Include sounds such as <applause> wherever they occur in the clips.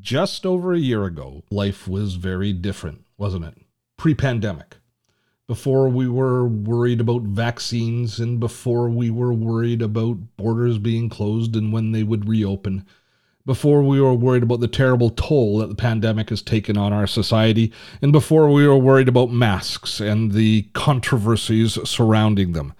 just over a year ago, life was very different, wasn't it? Pre pandemic. Before we were worried about vaccines and before we were worried about borders being closed and when they would reopen, before we were worried about the terrible toll that the pandemic has taken on our society, and before we were worried about masks and the controversies surrounding them.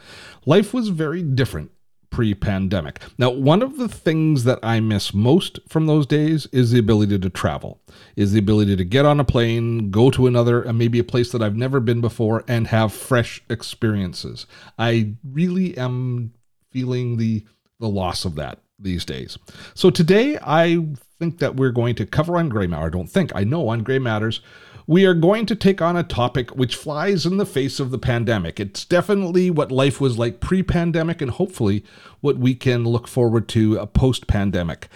Life was very different pre pandemic. Now, one of the things that I miss most from those days is the ability to travel, is the ability to get on a plane, go to another, and maybe a place that I've never been before, and have fresh experiences. I really am feeling the the loss of that these days. So today I think that we're going to cover on Gray Matter. I don't think, I know on Gray Matters we are going to take on a topic which flies in the face of the pandemic. It's definitely what life was like pre pandemic, and hopefully what we can look forward to uh, post pandemic.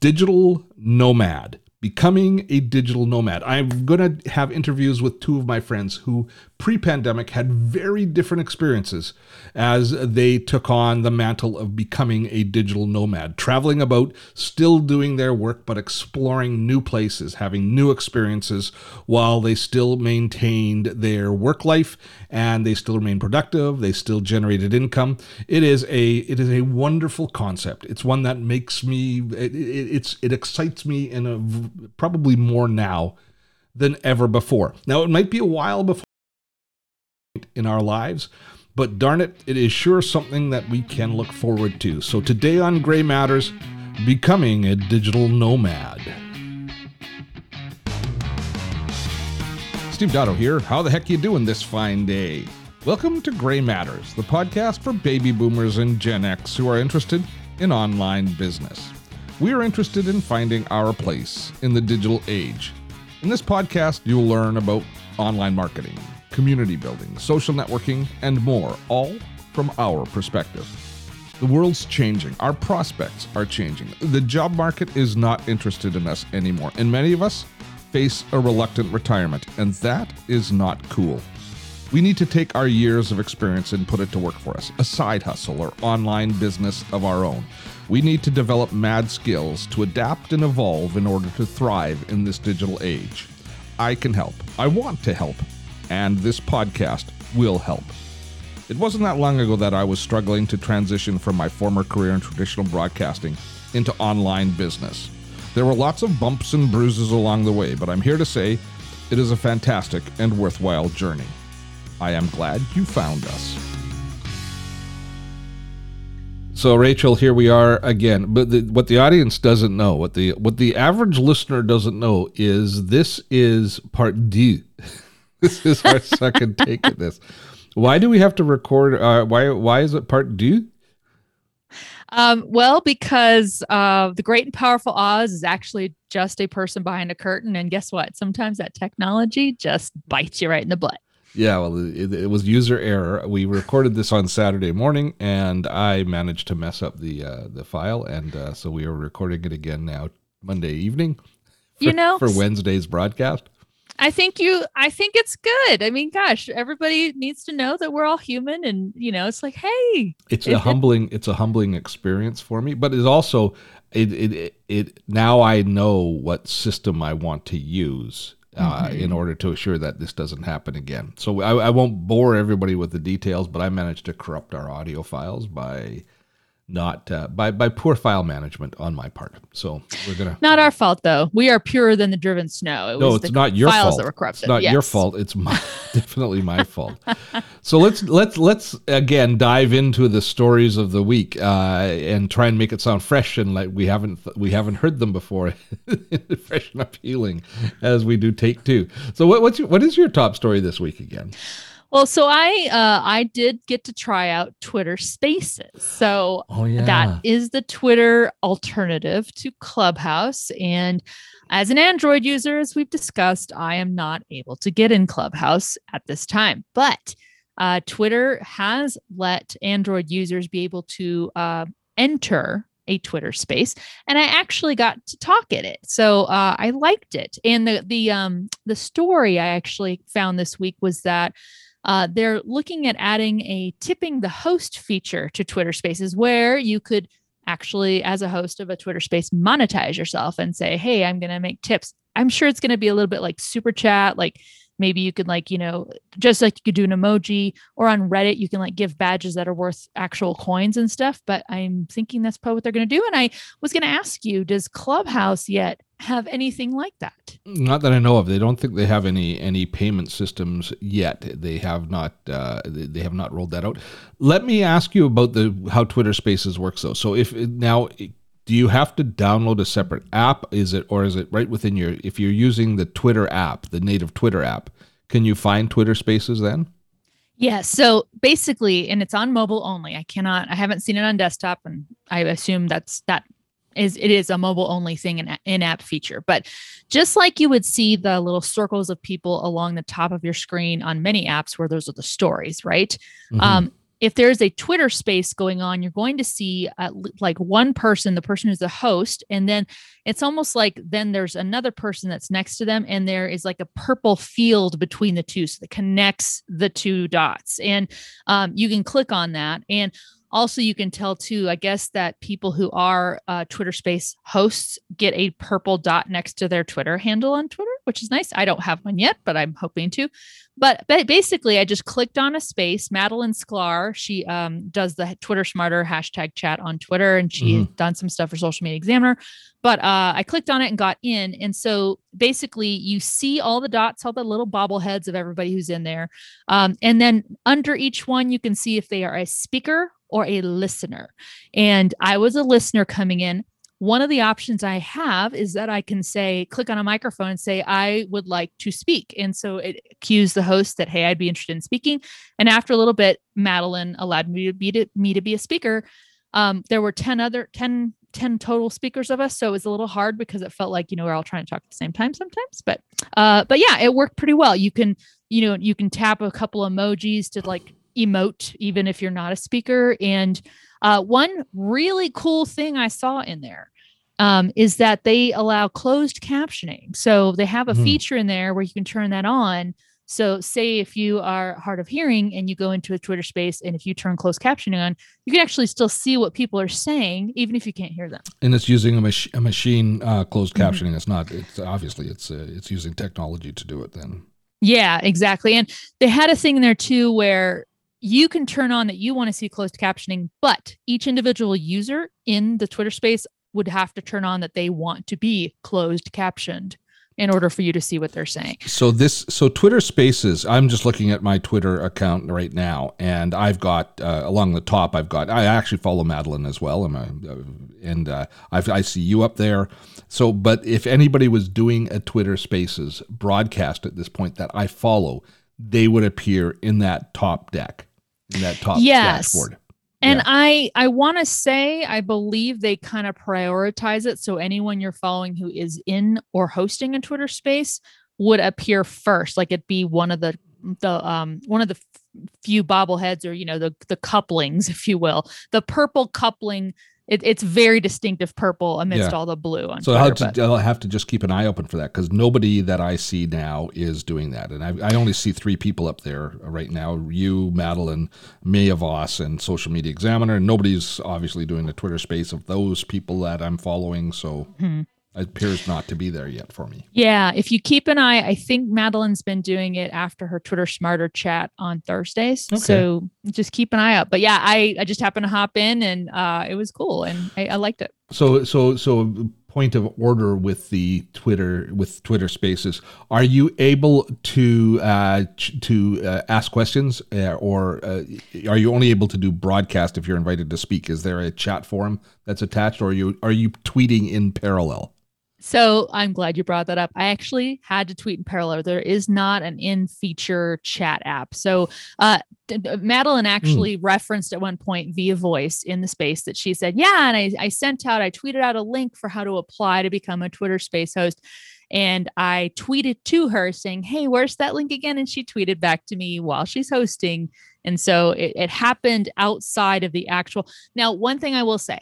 Digital nomad becoming a digital nomad. I'm going to have interviews with two of my friends who pre pandemic had very different experiences as they took on the mantle of becoming a digital nomad, traveling about, still doing their work, but exploring new places, having new experiences while they still maintained their work life and they still remained productive, they still generated income. It is a it is a wonderful concept. It's one that makes me it, it it's it excites me in a probably more now than ever before. Now it might be a while before in our lives. But darn it, it is sure something that we can look forward to. So today on Gray Matters, becoming a digital nomad. Steve Dotto here. How the heck you doing this fine day? Welcome to Gray Matters, the podcast for baby boomers and Gen X who are interested in online business. We are interested in finding our place in the digital age. In this podcast, you'll learn about online marketing, community building, social networking, and more, all from our perspective. The world's changing. Our prospects are changing. The job market is not interested in us anymore, and many of us face a reluctant retirement, and that is not cool. We need to take our years of experience and put it to work for us, a side hustle or online business of our own. We need to develop mad skills to adapt and evolve in order to thrive in this digital age. I can help. I want to help and this podcast will help. It wasn't that long ago that I was struggling to transition from my former career in traditional broadcasting into online business. There were lots of bumps and bruises along the way, but I'm here to say it is a fantastic and worthwhile journey. I am glad you found us. So Rachel, here we are again. But the, what the audience doesn't know, what the what the average listener doesn't know, is this is part D <laughs> <laughs> this is our second take at this. Why do we have to record? Uh, why why is it part two? Um, well, because uh, the great and powerful Oz is actually just a person behind a curtain, and guess what? Sometimes that technology just bites you right in the butt. Yeah, well, it, it was user error. We recorded this on Saturday morning, and I managed to mess up the uh, the file, and uh, so we are recording it again now Monday evening. For, you know, for Wednesday's broadcast. I think you I think it's good. I mean, gosh, everybody needs to know that we're all human and you know, it's like, hey. It's a humbling it's a humbling experience for me, but it's also it it it now I know what system I want to use uh, mm-hmm. in order to assure that this doesn't happen again. So I, I won't bore everybody with the details, but I managed to corrupt our audio files by not uh, by by poor file management on my part. So we're gonna not our fault though. We are purer than the driven snow. It no, it's not your files fault. That were corrupted. It's not yes. your fault. It's my <laughs> definitely my fault. So let's let's let's again dive into the stories of the week uh, and try and make it sound fresh and like we haven't we haven't heard them before, <laughs> fresh and appealing as we do take two. So what what's your, what is your top story this week again? Well, so I uh, I did get to try out Twitter Spaces. So oh, yeah. that is the Twitter alternative to Clubhouse. And as an Android user, as we've discussed, I am not able to get in Clubhouse at this time. But uh, Twitter has let Android users be able to uh, enter a Twitter space, and I actually got to talk in it. So uh, I liked it. And the the um, the story I actually found this week was that uh, they're looking at adding a tipping the host feature to Twitter Spaces where you could actually, as a host of a Twitter space, monetize yourself and say, hey, I'm going to make tips. I'm sure it's going to be a little bit like super chat, like maybe you could like you know just like you could do an emoji or on reddit you can like give badges that are worth actual coins and stuff but i'm thinking that's probably what they're going to do and i was going to ask you does clubhouse yet have anything like that? Not that i know of. They don't think they have any any payment systems yet. They have not uh, they have not rolled that out. Let me ask you about the how twitter spaces works though. So if now do you have to download a separate app? Is it or is it right within your if you're using the twitter app the native twitter app can you find twitter spaces then? Yeah so basically and it's on mobile only. I cannot i haven't seen it on desktop and i assume that's that is it is a mobile only thing in in-app feature. But just like you would see the little circles of people along the top of your screen on many apps where those are the stories right? Mm-hmm. um, if there's a Twitter space going on, you're going to see uh, like one person, the person who's the host, and then it's almost like then there's another person that's next to them, and there is like a purple field between the two, so that connects the two dots, and um, you can click on that, and also you can tell too i guess that people who are uh, twitter space hosts get a purple dot next to their twitter handle on twitter which is nice i don't have one yet but i'm hoping to but, but basically i just clicked on a space madalyn sklar she um, does the twitter smarter hashtag chat on twitter and she mm-hmm. done some stuff for social media examiner but uh, i clicked on it and got in and so basically you see all the dots all the little bobbleheads of everybody who's in there um, and then under each one you can see if they are a speaker or a listener. And I was a listener coming in. One of the options I have is that I can say, click on a microphone and say, I would like to speak. And so it cues the host that, hey, I'd be interested in speaking. And after a little bit, Madalyn allowed me to be, to, me to be a speaker. Um, there were 10 other, 10 10 total speakers of us so it was a little hard because it felt like you know we're all trying to talk at the same time sometimes but uh but yeah it worked pretty well you can you know you can tap a couple emojis to like emote even if you're not a speaker. And uh, one really cool thing I saw in there um, is that they allow closed captioning. So they have a mm-hmm. feature in there where you can turn that on. So, say if you are hard of hearing and you go into a Twitter space, and if you turn closed captioning on, you can actually still see what people are saying, even if you can't hear them. And it's using a, mach- a machine uh, closed mm-hmm. captioning. Mm-hmm. It's not. It's obviously it's uh, it's using technology to do it. Then. Yeah, exactly. And they had a thing in there too where you can turn on that you want to see closed captioning, but each individual user in the Twitter space would have to turn on that they want to be closed captioned in order for you to see what they're saying. So this so Twitter Spaces, I'm just looking at my Twitter account right now and I've got uh, along the top I've got I actually follow Madalyn as well I'm uh, and uh, i see you up there. So but if anybody was doing a Twitter Spaces broadcast at this point that I follow, they would appear in that top deck in that top yes. dashboard. And yeah. I I want to say I believe they kind of prioritize it so anyone you're following who is in or hosting a Twitter space would appear first like it'd be one of the the um one of the few bobbleheads or you know the the couplings <laughs> if you will the purple coupling it, it's very distinctive purple amidst yeah. all the blue on so Twitter, I'll, to, I'll, have to just keep an eye open for that because nobody that i see now is doing that. And I, I, only see three people up there right now you madalyn maya voss and social media examiner. And nobody's obviously doing the twitter space of those people that i'm following so mm-hmm appears not to be there yet for me. Yeah, if you keep an eye, I think Madalyn's been doing it after her Twitter Smarter chat on Thursdays. Okay. So just keep an eye out. But yeah, I I just happened to hop in and uh, it was cool and I, I liked it. So so so point of order with the Twitter with Twitter Spaces. Are you able to uh, to uh, ask questions, uh, or uh, are you only able to do broadcast if you're invited to speak? Is there a chat forum that's attached, or are you are you tweeting in parallel? So I'm glad you brought that up. I actually had to tweet in parallel. There is not an in feature chat app. So uh, Madalyn hmm. actually mm. referenced at one point via voice in the space that she said, Yeah. And I, I sent out, I tweeted out a link for how to apply to become a Twitter space host. And I tweeted to her saying, Hey, where's that link again? And she tweeted back to me while she's hosting. And so it, it happened outside of the actual. Now, one thing I will say,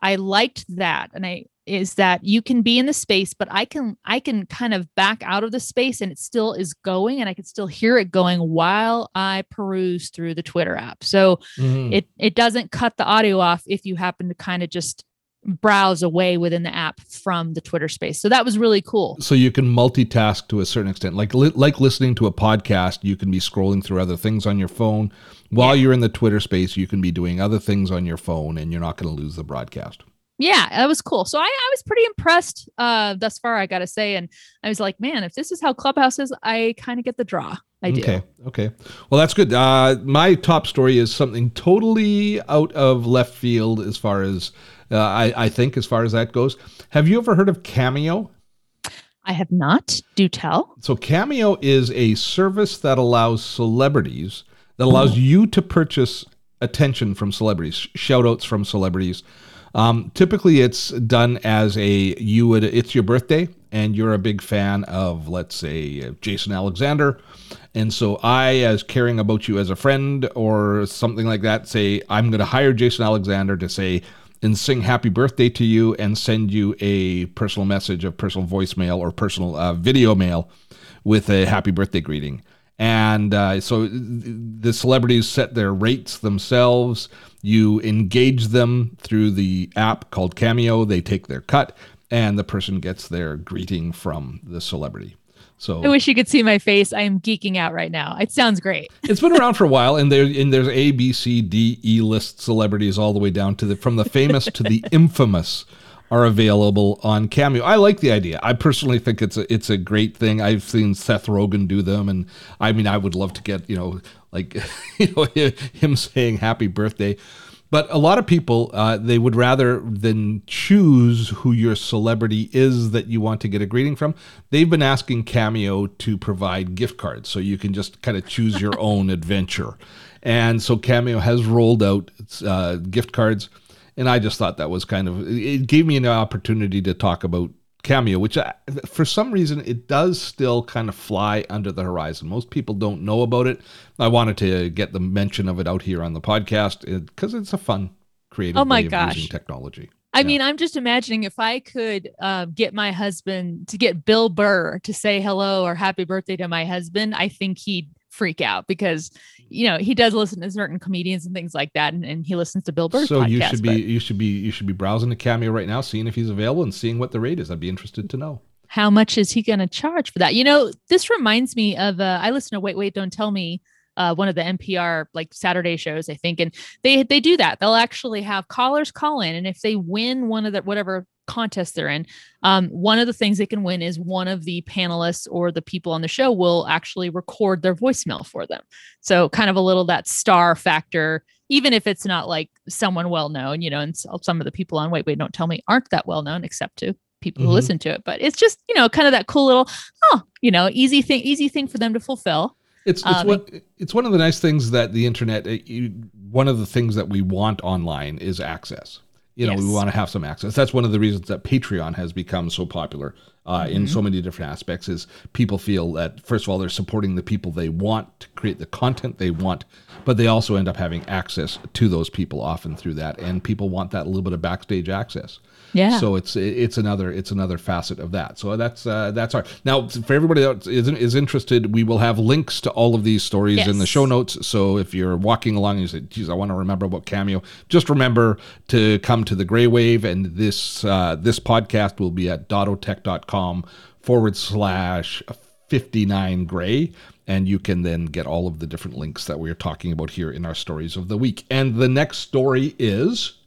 I liked that. And I is that you can be in the space but i can i can kind of back out of the space and it still is going and i can still hear it going while i peruse through the twitter app so mm-hmm. it it doesn't cut the audio off if you happen to kind of just browse away within the app from the Twitter space. So that was really cool. So you can multitask to a certain extent. Like li- like listening to a podcast, you can be scrolling through other things on your phone. While yeah. you're in the Twitter space, you can be doing other things on your phone and you're not going to lose the broadcast. Yeah, that was cool. So I, I was pretty impressed uh thus far, I gotta say. And I was like, man, if this is how Clubhouse is, I kind of get the draw. I do. Okay. Okay. Well, that's good. Uh, my top story is something totally out of left field as far as uh, I, I think, as far as that goes. Have you ever heard of Cameo? I have not. Do tell. So, Cameo is a service that allows celebrities, that allows oh. you to purchase attention from celebrities, shout outs from celebrities. Um, typically, it's done as a you would, it's your birthday, and you're a big fan of, let's say, Jason Alexander. And so I, as caring about you as a friend or something like that, say, I'm going to hire Jason Alexander to say, and sing happy birthday to you and send you a personal message, a personal voicemail or personal uh, video mail with a happy birthday greeting. And uh, so the celebrities set their rates themselves. You engage them through the app called Cameo. They take their cut, and the person gets their greeting from the celebrity. So I wish you could see my face. I am geeking out right now. It sounds great. <laughs> it's been around for a while, and there and there's A, B, C, D, E list celebrities all the way down to the from the famous to the infamous are available on Cameo. I like the idea. I personally think it's a it's a great thing. I've seen Seth Rogen do them, and I mean, I would love to get you know like <laughs> you know <laughs> him saying happy birthday but a lot of people, uh, they would rather than choose who your celebrity is that you want to get a greeting from. They've been asking Cameo to provide gift cards, so you can just kind of choose your <laughs> own adventure. And so Cameo has rolled out uh, gift cards, and I just thought that was kind of it gave me an opportunity to talk about cameo, which I, for some reason it does still kind of fly under the horizon. Most people don't know about it. I wanted to get the mention of it out here on the podcast because it's a fun, creative oh my way gosh. of using technology. I yeah. mean, I'm just imagining if I could uh, get my husband to get Bill Burr to say hello or happy birthday to my husband, I think he'd freak out because you know he does listen to certain comedians and things like that and, and he listens to bill burr so podcast, you should be but... you should be you should be browsing the cameo right now seeing if he's available and seeing what the rate is. I'd be interested to know. How much is he going to charge for that? You know this reminds me of uh, i listen to wait wait don't tell me uh, one of the NPR like Saturday shows, I think, and they they do that. They'll actually have callers call in, and if they win one of the whatever contest they're in. Um, one of the things they can win is one of the panelists or the people on the show will actually record their voicemail for them. So kind of a little that star factor, even if it's not like someone well known, you know, and some of the people on Wait, Wait, Don't Tell Me aren't that well known except to people mm-hmm. who listen to it. But it's just, you know, kind of that cool little, oh, you know, easy thing, easy thing for them to fulfill. It's it's um, what it's one of the nice things that the internet. It, you, one of the things that we want online is access you know yes. we want to have some access that's one of the reasons that patreon has become so popular uh, mm-hmm. in so many different aspects is people feel that first of all they're supporting the people they want to create the content they want but they also end up having access to those people often through that and people want that little bit of backstage access yeah. So it's it's another it's another facet of that. So that's uh, that's our now for everybody that is, is interested, we will have links to all of these stories yes. in the show notes. So if you're walking along and you say, "Geez, I want to remember about Cameo," just remember to come to the Gray Wave, and this uh, this podcast will be at dottotech.com forward slash 59 gray and you can then get all of the different links that we're talking about here in our stories of the week and the next story is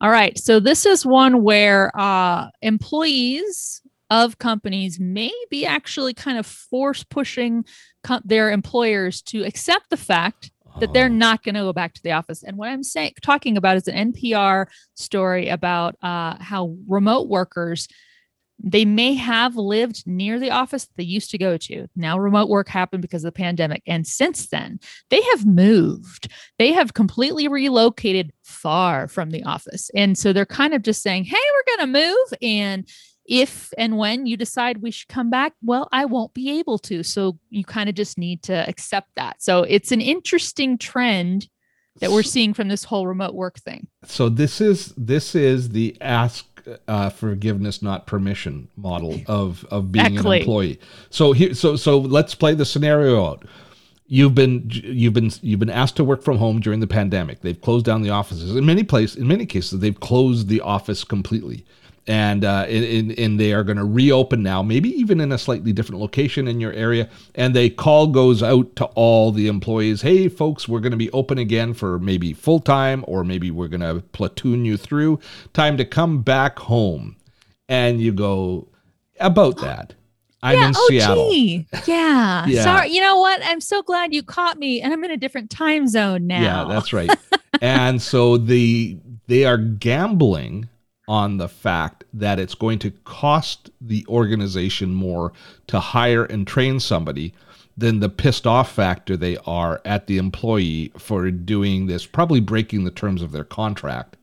all right. So this is one where uh, employees of companies may be actually kind of force pushing co- their employers to accept the fact that they're oh. not going to go back to the office. And what I'm saying, talking about is an NPR story about uh, how remote workers they may have lived near the office they used to go to. Now, remote work happened because of the pandemic. And since then, they have moved. They have completely relocated far from the office. And so they're kind of just saying, hey, we're going to move. And if and when you decide we should come back, well, I won't be able to. So you kind of just need to accept that. So it's an interesting trend that we're seeing from this whole remote work thing. So this is this is the ask uh, forgiveness, not permission model of of being exactly. an employee. So here, so so let's play the scenario out. you've been you've been you've been asked to work from home during the pandemic. They've closed down the offices. In many places, in many cases, they've closed the office completely and uh, and, and they are going to reopen now, maybe even in a slightly different location in your area. And the call goes out to all the employees: Hey, folks, we're going to be open again for maybe full time, or maybe we're going to platoon you through. Time to come back home. And you go about that. I'm yeah, in oh, Seattle. Yeah. <laughs> yeah. Sorry. You know what? I'm so glad you caught me and I'm in a different time zone now. Yeah, that's right. <laughs> and so the they are gambling on the fact that it's going to cost the organization more to hire and train somebody than the pissed off factor they are at the employee for doing this, probably breaking the terms of their contract.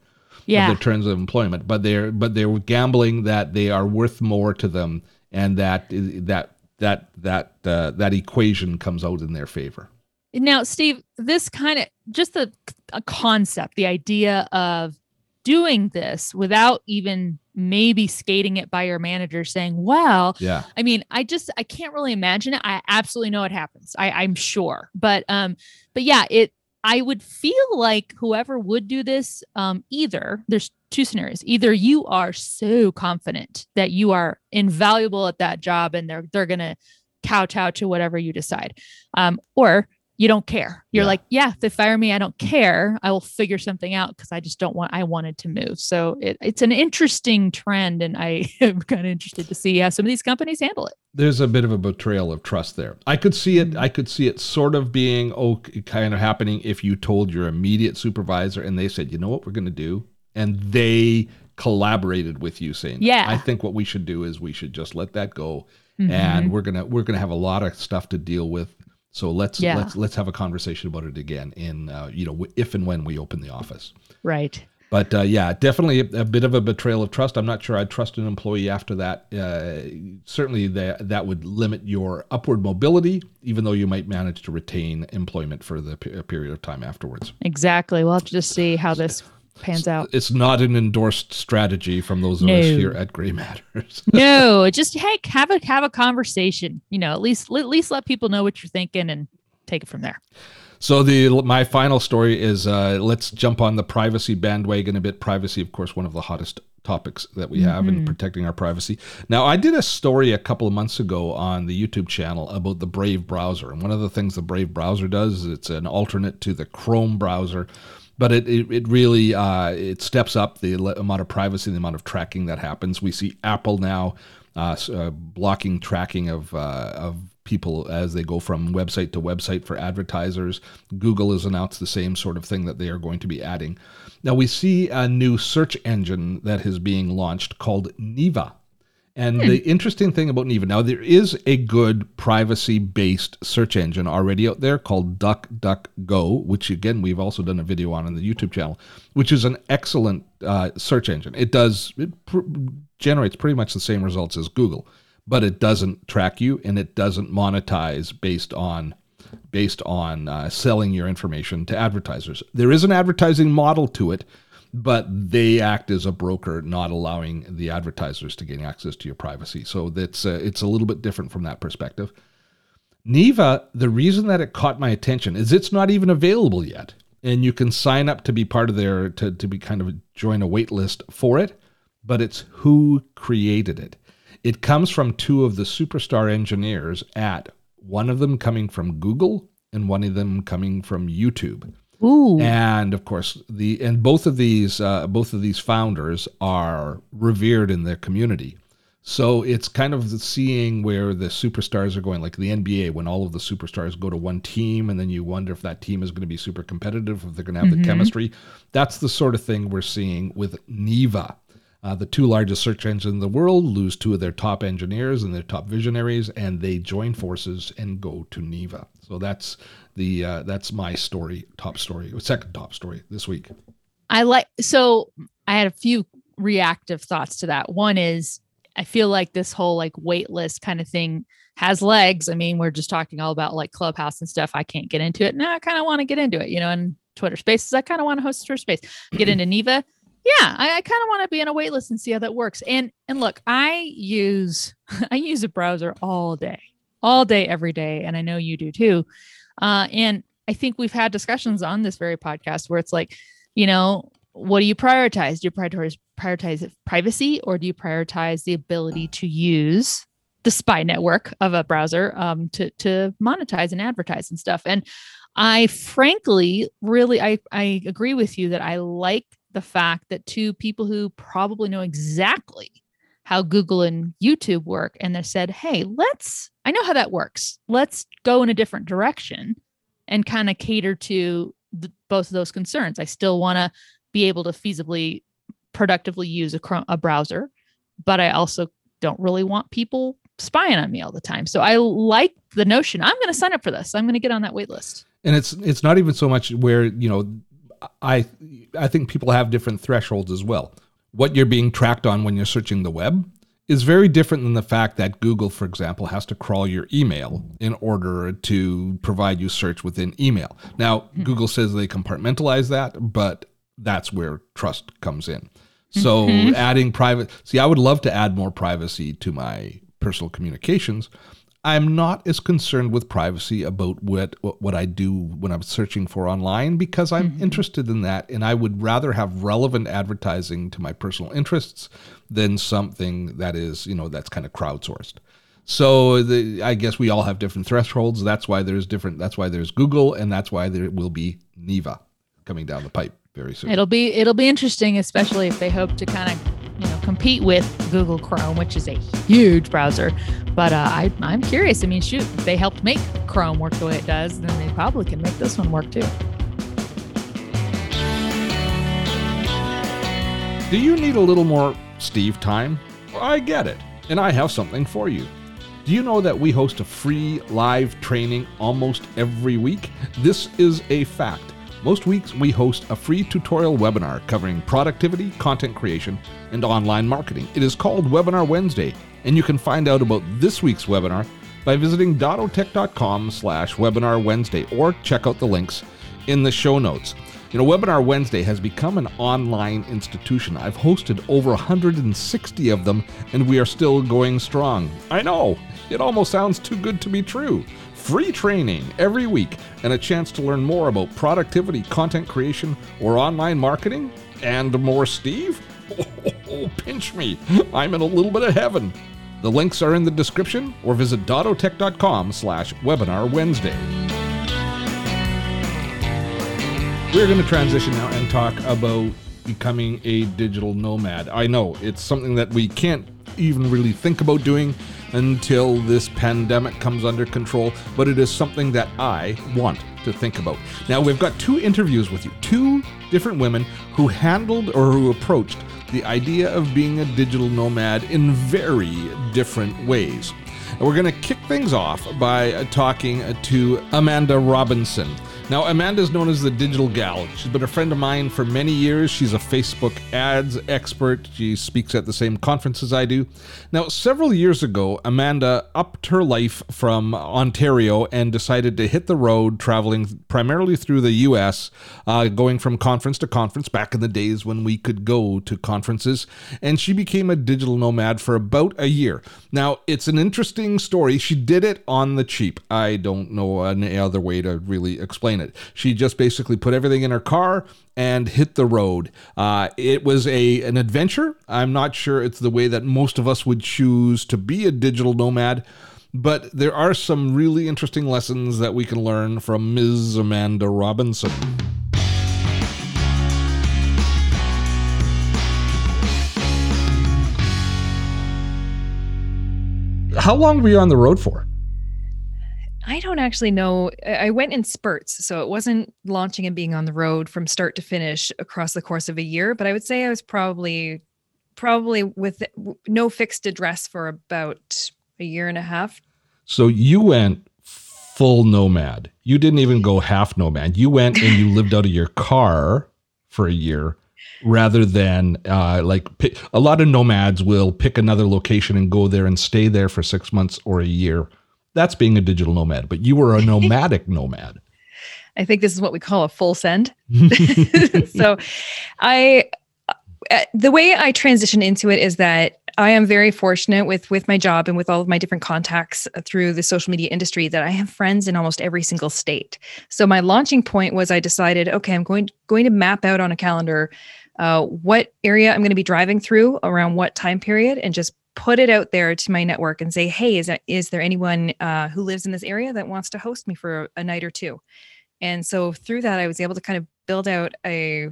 Yeah. Of their terms of employment, but they're but they're gambling that they are worth more to them, and that that that that uh, that equation comes out in their favor. Now, Steve, this kind of just the a concept, the idea of doing this without even maybe skating it by your manager saying well yeah. I mean i just i can't really imagine it. I absolutely know it happens. I i'm sure. But um but yeah it i would feel like whoever would do this um either there's two scenarios. Either you are so confident that you are invaluable at that job and they're they're gonna kowtow to whatever you decide um or you don't care. You're yeah. like, yeah, if they fire me, I don't care. I will figure something out because I just don't want, I wanted to move. So it, it's an interesting trend. And I <laughs> am kind of interested to see how some of these companies handle it. There's a bit of a betrayal of trust there. I could see it. I could see it sort of being, oh, kind of happening if you told your immediate supervisor and they said, you know what we're going to do? And they collaborated with you saying, yeah, I think what we should do is we should just let that go. Mm-hmm. And we're going to, we're going to have a lot of stuff to deal with so let's yeah. let's let's have a conversation about it again in uh, you know if and when we open the office. Right. But uh, yeah, definitely a, a, bit of a betrayal of trust. I'm not sure I'd trust an employee after that. Uh, certainly, that that would limit your upward mobility, even though you might manage to retain employment for the p- period of time afterwards. Exactly. We'll have to just see how this pans out. It's not an endorsed strategy from those of no. us here at Gray Matters. <laughs> no, just hey, have a have a conversation. You know, at least at least let people know what you're thinking and take it from there. So the my final story is uh, let's jump on the privacy bandwagon a bit. Privacy, of course, one of the hottest topics that we have mm-hmm. in protecting our privacy. Now, I did a story a couple of months ago on the YouTube channel about the Brave browser, and one of the things the Brave browser does is it's an alternate to the Chrome browser but it, it, it really uh, it steps up the amount of privacy the amount of tracking that happens. We see Apple now uh, uh, blocking tracking of uh, of people as they go from website to website for advertisers. Google has announced the same sort of thing that they are going to be adding. Now we see a new search engine that is being launched called Neeva. And hmm. the interesting thing about Neeva, now there is a good privacy based search engine already out there called DuckDuckGo, which again, we've also done a video on in the YouTube channel, which is an excellent uh, search engine. It does, it pr- generates pretty much the same results as Google, but it doesn't track you and it doesn't monetize based on based on uh, selling your information to advertisers. There is an advertising model to it, but they act as a broker, not allowing the advertisers to gain access to your privacy. So that's uh, it's a little bit different from that perspective. Neeva, the reason that it caught my attention is it's not even available yet, and you can sign up to be part of their to to be kind of join a wait list for it. But it's who created it. It comes from two of the superstar engineers at one of them coming from Google and one of them coming from YouTube. Ooh. And of course, the and both of these uh, both of these founders are revered in their community. So it's kind of seeing where the superstars are going, like the NBA, when all of the superstars go to one team, and then you wonder if that team is going to be super competitive, if they're going to have mm-hmm. the chemistry. That's the sort of thing we're seeing with Neeva. Uh, the two largest search engines in the world lose two of their top engineers and their top visionaries, and they join forces and go to Neeva. So that's the uh, that's my story, top story, second top story this week. I like so I had a few reactive thoughts to that. One is I feel like this whole like wait list kind of thing has legs. I mean, we're just talking all about like Clubhouse and stuff. I can't get into it. Now I kind of want to get into it, you know, and Twitter spaces. I kind of want to host Twitter space. Get into Neeva. Yeah, I, I kind of want to be in a wait list and see how that works. And and look, I use <laughs> I use a browser all day, all day, every day, and I know you do too. Uh, and I think we've had discussions on this very podcast where it's like, you know, what do you prioritize? Do you prioritize prioritize privacy or do you prioritize the ability to use the spy network of a browser um, to to monetize and advertise and stuff? And I frankly really I I agree with you that I like the fact that two people who probably know exactly how Google and YouTube work and they said, "Hey, let's I know how that works. Let's go in a different direction and kind of cater to both of those concerns. I still want to be able to feasibly productively use a, a browser, but I also don't really want people spying on me all the time. So I like the notion. I'm going to sign up for this. I'm going to get on that wait list. And it's it's not even so much where, you know, I I think people have different thresholds as well. What you're being tracked on when you're searching the web is very different than the fact that Google, for example, has to crawl your email in order to provide you search within email. Now, mm-hmm. Google says they compartmentalize that, but that's where trust comes in. So mm-hmm. adding private, see, I would love to add more privacy to my personal communications. I'm not as concerned with privacy about what, what, what I do when I'm searching for online because I'm mm-hmm. interested in that and I would rather have relevant advertising to my personal interests than something that is, you know, that's kind of crowdsourced. So the, I guess we all have different thresholds. That's why there's different. That's why there's Google, and that's why there will be Neeva coming down the pipe very soon. It'll be it'll be interesting, especially if they hope to kind of you know compete with Google Chrome, which is a huge browser. But uh, I I'm curious. I mean, shoot, if they helped make Chrome work the way it does, then they probably can make this one work too. Do you need a little more Steve time? I get it, and I have something for you. Do you know that we host a free live training almost every week? This is a fact. Most weeks, we host a free tutorial webinar covering productivity, content creation, and online marketing. It is called Webinar Wednesday, and you can find out about this week's webinar by visiting dottotech.com slash webinar Wednesday or check out the links in the show notes. You know, Webinar Wednesday has become an online institution. I've hosted over 160 of them, and we are still going strong. I know, it almost sounds too good to be true free training every week, and a chance to learn more about productivity, content creation, or online marketing, and more Steve? Oh, <laughs> pinch me. I'm in a little bit of heaven. The links are in the description or visit dottotech.com slash webinar Wednesday. We're going to transition now and talk about becoming a digital nomad. I know it's something that we can't even really think about doing until this pandemic comes under control, but it is something that I want to think about. Now, we've got two interviews with you, two different women who handled or who approached the idea of being a digital nomad in very different ways. And we're going to kick things off by talking to Amanda Robinson. Now, Amanda is known as the Digital Gal. She's been a friend of mine for many years. She's a Facebook ads expert. She speaks at the same conferences I do. Now, several years ago, Amanda upped her life from Ontario and decided to hit the road, traveling primarily through the U.S., uh, going from conference to conference back in the days when we could go to conferences. And she became a digital nomad for about a year. Now, it's an interesting story. She did it on the cheap. I don't know any other way to really explain explain it. She just basically put everything in her car and hit the road. Uh, it was a an adventure. I'm not sure it's the way that most of us would choose to be a digital nomad, but there are some really interesting lessons that we can learn from Ms. Amanda Robinson. How long were you on the road for? I don't actually know. I went in spurts. So it wasn't launching and being on the road from start to finish across the course of a year, but I would say I was probably probably with no fixed address for about a year and a half. So you went full nomad. You didn't even go half nomad. You went and you lived out of your car for a year rather than uh, like pick, a lot of nomads will pick another location and go there and stay there for six months or a year that's being a digital nomad, but you were a nomadic <laughs> nomad. I think this is what we call a full send. <laughs> <laughs> so I uh, the way I transition into it is that I am very fortunate with with my job and with all of my different contacts uh, through the social media industry that I have friends in almost every single state. So my launching point was I decided, okay, I'm going going to map out on a calendar uh, what area I'm going to be driving through around what time period, and just put it out there to my network and say, hey, is that is there anyone uh, who lives in this area that wants to host me for a night or two? And so through that, I was able to kind of build out a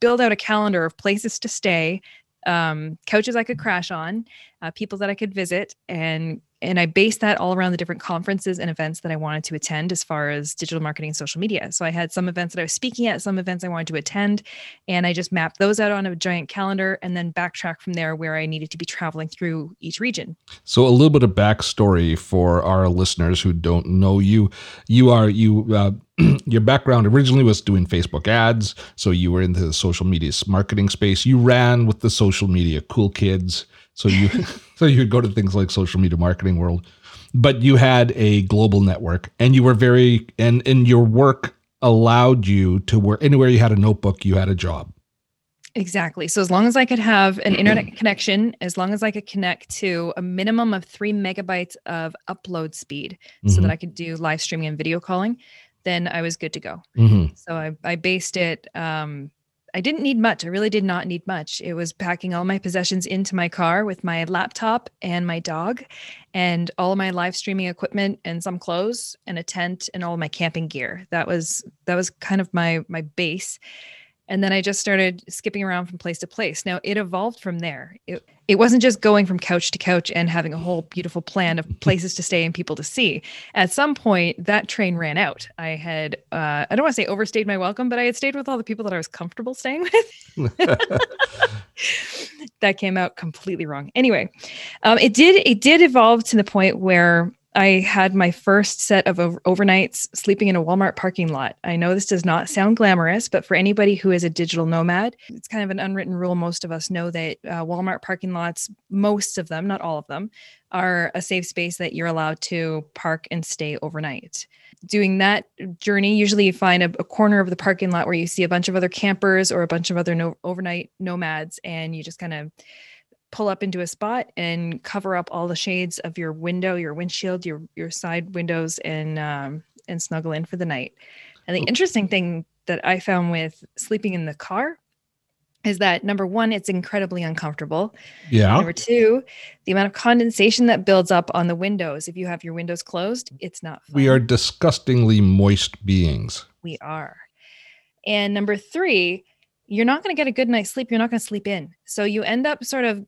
build out a calendar of places to stay um, couches I could crash on, uh, people that I could visit, and and I based that all around the different conferences and events that I wanted to attend as far as digital marketing and social media. So I had some events that I was speaking at, some events I wanted to attend, and I just mapped those out on a giant calendar and then backtrack from there where I needed to be traveling through each region. So a little bit of backstory for our listeners who don't know you. You are you uh, <clears throat> your background originally was doing Facebook ads, so you were into the social media marketing space. You ran with the social media cool kids, so you <laughs> so you'd go to things like social media marketing world, but you had a global network, and you were very and and your work allowed you to work anywhere you had a notebook, you had a job. Exactly. So as long as I could have an internet connection, as long as I could connect to a minimum of three megabytes of upload speed, mm-hmm. so that mm-hmm. I could do live streaming and video calling, then I was good to go. Mm-hmm. So I, I based it. Um, I didn't need much. I really did not need much. It was packing all my possessions into my car with my laptop and my dog and all my live streaming equipment and some clothes and a tent and all my camping gear. That was that was kind of my my base and then I just started skipping around from place to place. Now it evolved from there. It, it wasn't just going from couch to couch and having a whole beautiful plan of places to stay and people to see. At some point, that train ran out. I had, uh, I don't want to say overstayed my welcome, but I had stayed with all the people that I was comfortable staying with. <laughs> that came out completely wrong. Anyway, um, it did, it did evolve to the point where I had my first set of overnights sleeping in a Walmart parking lot. I know this does not sound glamorous, but for anybody who is a digital nomad, it's kind of an unwritten rule. Most of us know that uh, Walmart parking lots, most of them, not all of them, are a safe space that you're allowed to park and stay overnight. Doing that journey, usually you find a, a corner of the parking lot where you see a bunch of other campers or a bunch of other no- overnight nomads, and you just kind of pull up into a spot and cover up all the shades of your window, your windshield, your your side windows, and um, and snuggle in for the night. And the interesting thing that I found with sleeping in the car is that number one, it's incredibly uncomfortable. Yeah. Number two, the amount of condensation that builds up on the windows. If you have your windows closed, it's not. Fun. We are disgustingly moist beings. We are. And number three, you're not going to get a good night's sleep you're not going to sleep in. So you end up sort of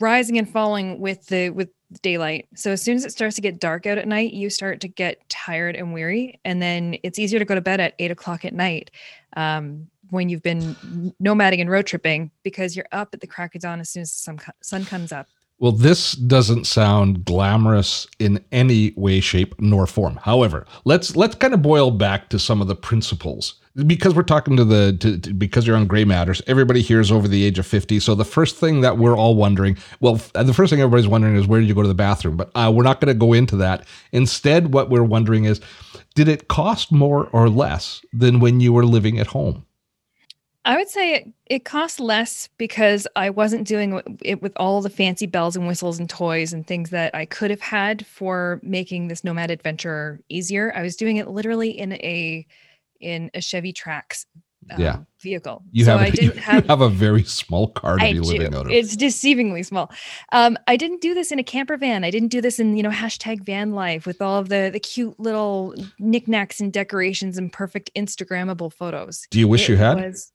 rising and falling with the with daylight. So as soon as it starts to get dark out at night you start to get tired and weary and then it's easier to go to bed at eight o'clock at night um, when you've been nomading and road tripping because you're up at the crack of dawn as soon as the sun, sun comes up well, this doesn't sound glamorous in any way, shape, nor form. However, let's let's kind of boil back to some of the principles. Because we're talking to the to, to, because you're on gray matters everybody here is over the age of 50 so the first thing that we're all wondering well the first thing everybody's wondering is where did you go to the bathroom? But uh, we're not going to go into that. Instead what we're wondering is did it cost more or less than when you were living at home I would say it, it cost less because I wasn't doing it with all the fancy bells and whistles and toys and things that I could have had for making this nomad adventure easier. I was doing it literally in a in a Chevy Trax um, yeah. vehicle. You so have I <laughs> didn't have, have, a very small car to I be living do. out of. It's deceivingly small. Um, I didn't do this in a camper van. I didn't do this in you know hashtag van life with all of the the cute little knickknacks and decorations and perfect Instagrammable photos. Do you wish it you had? Was,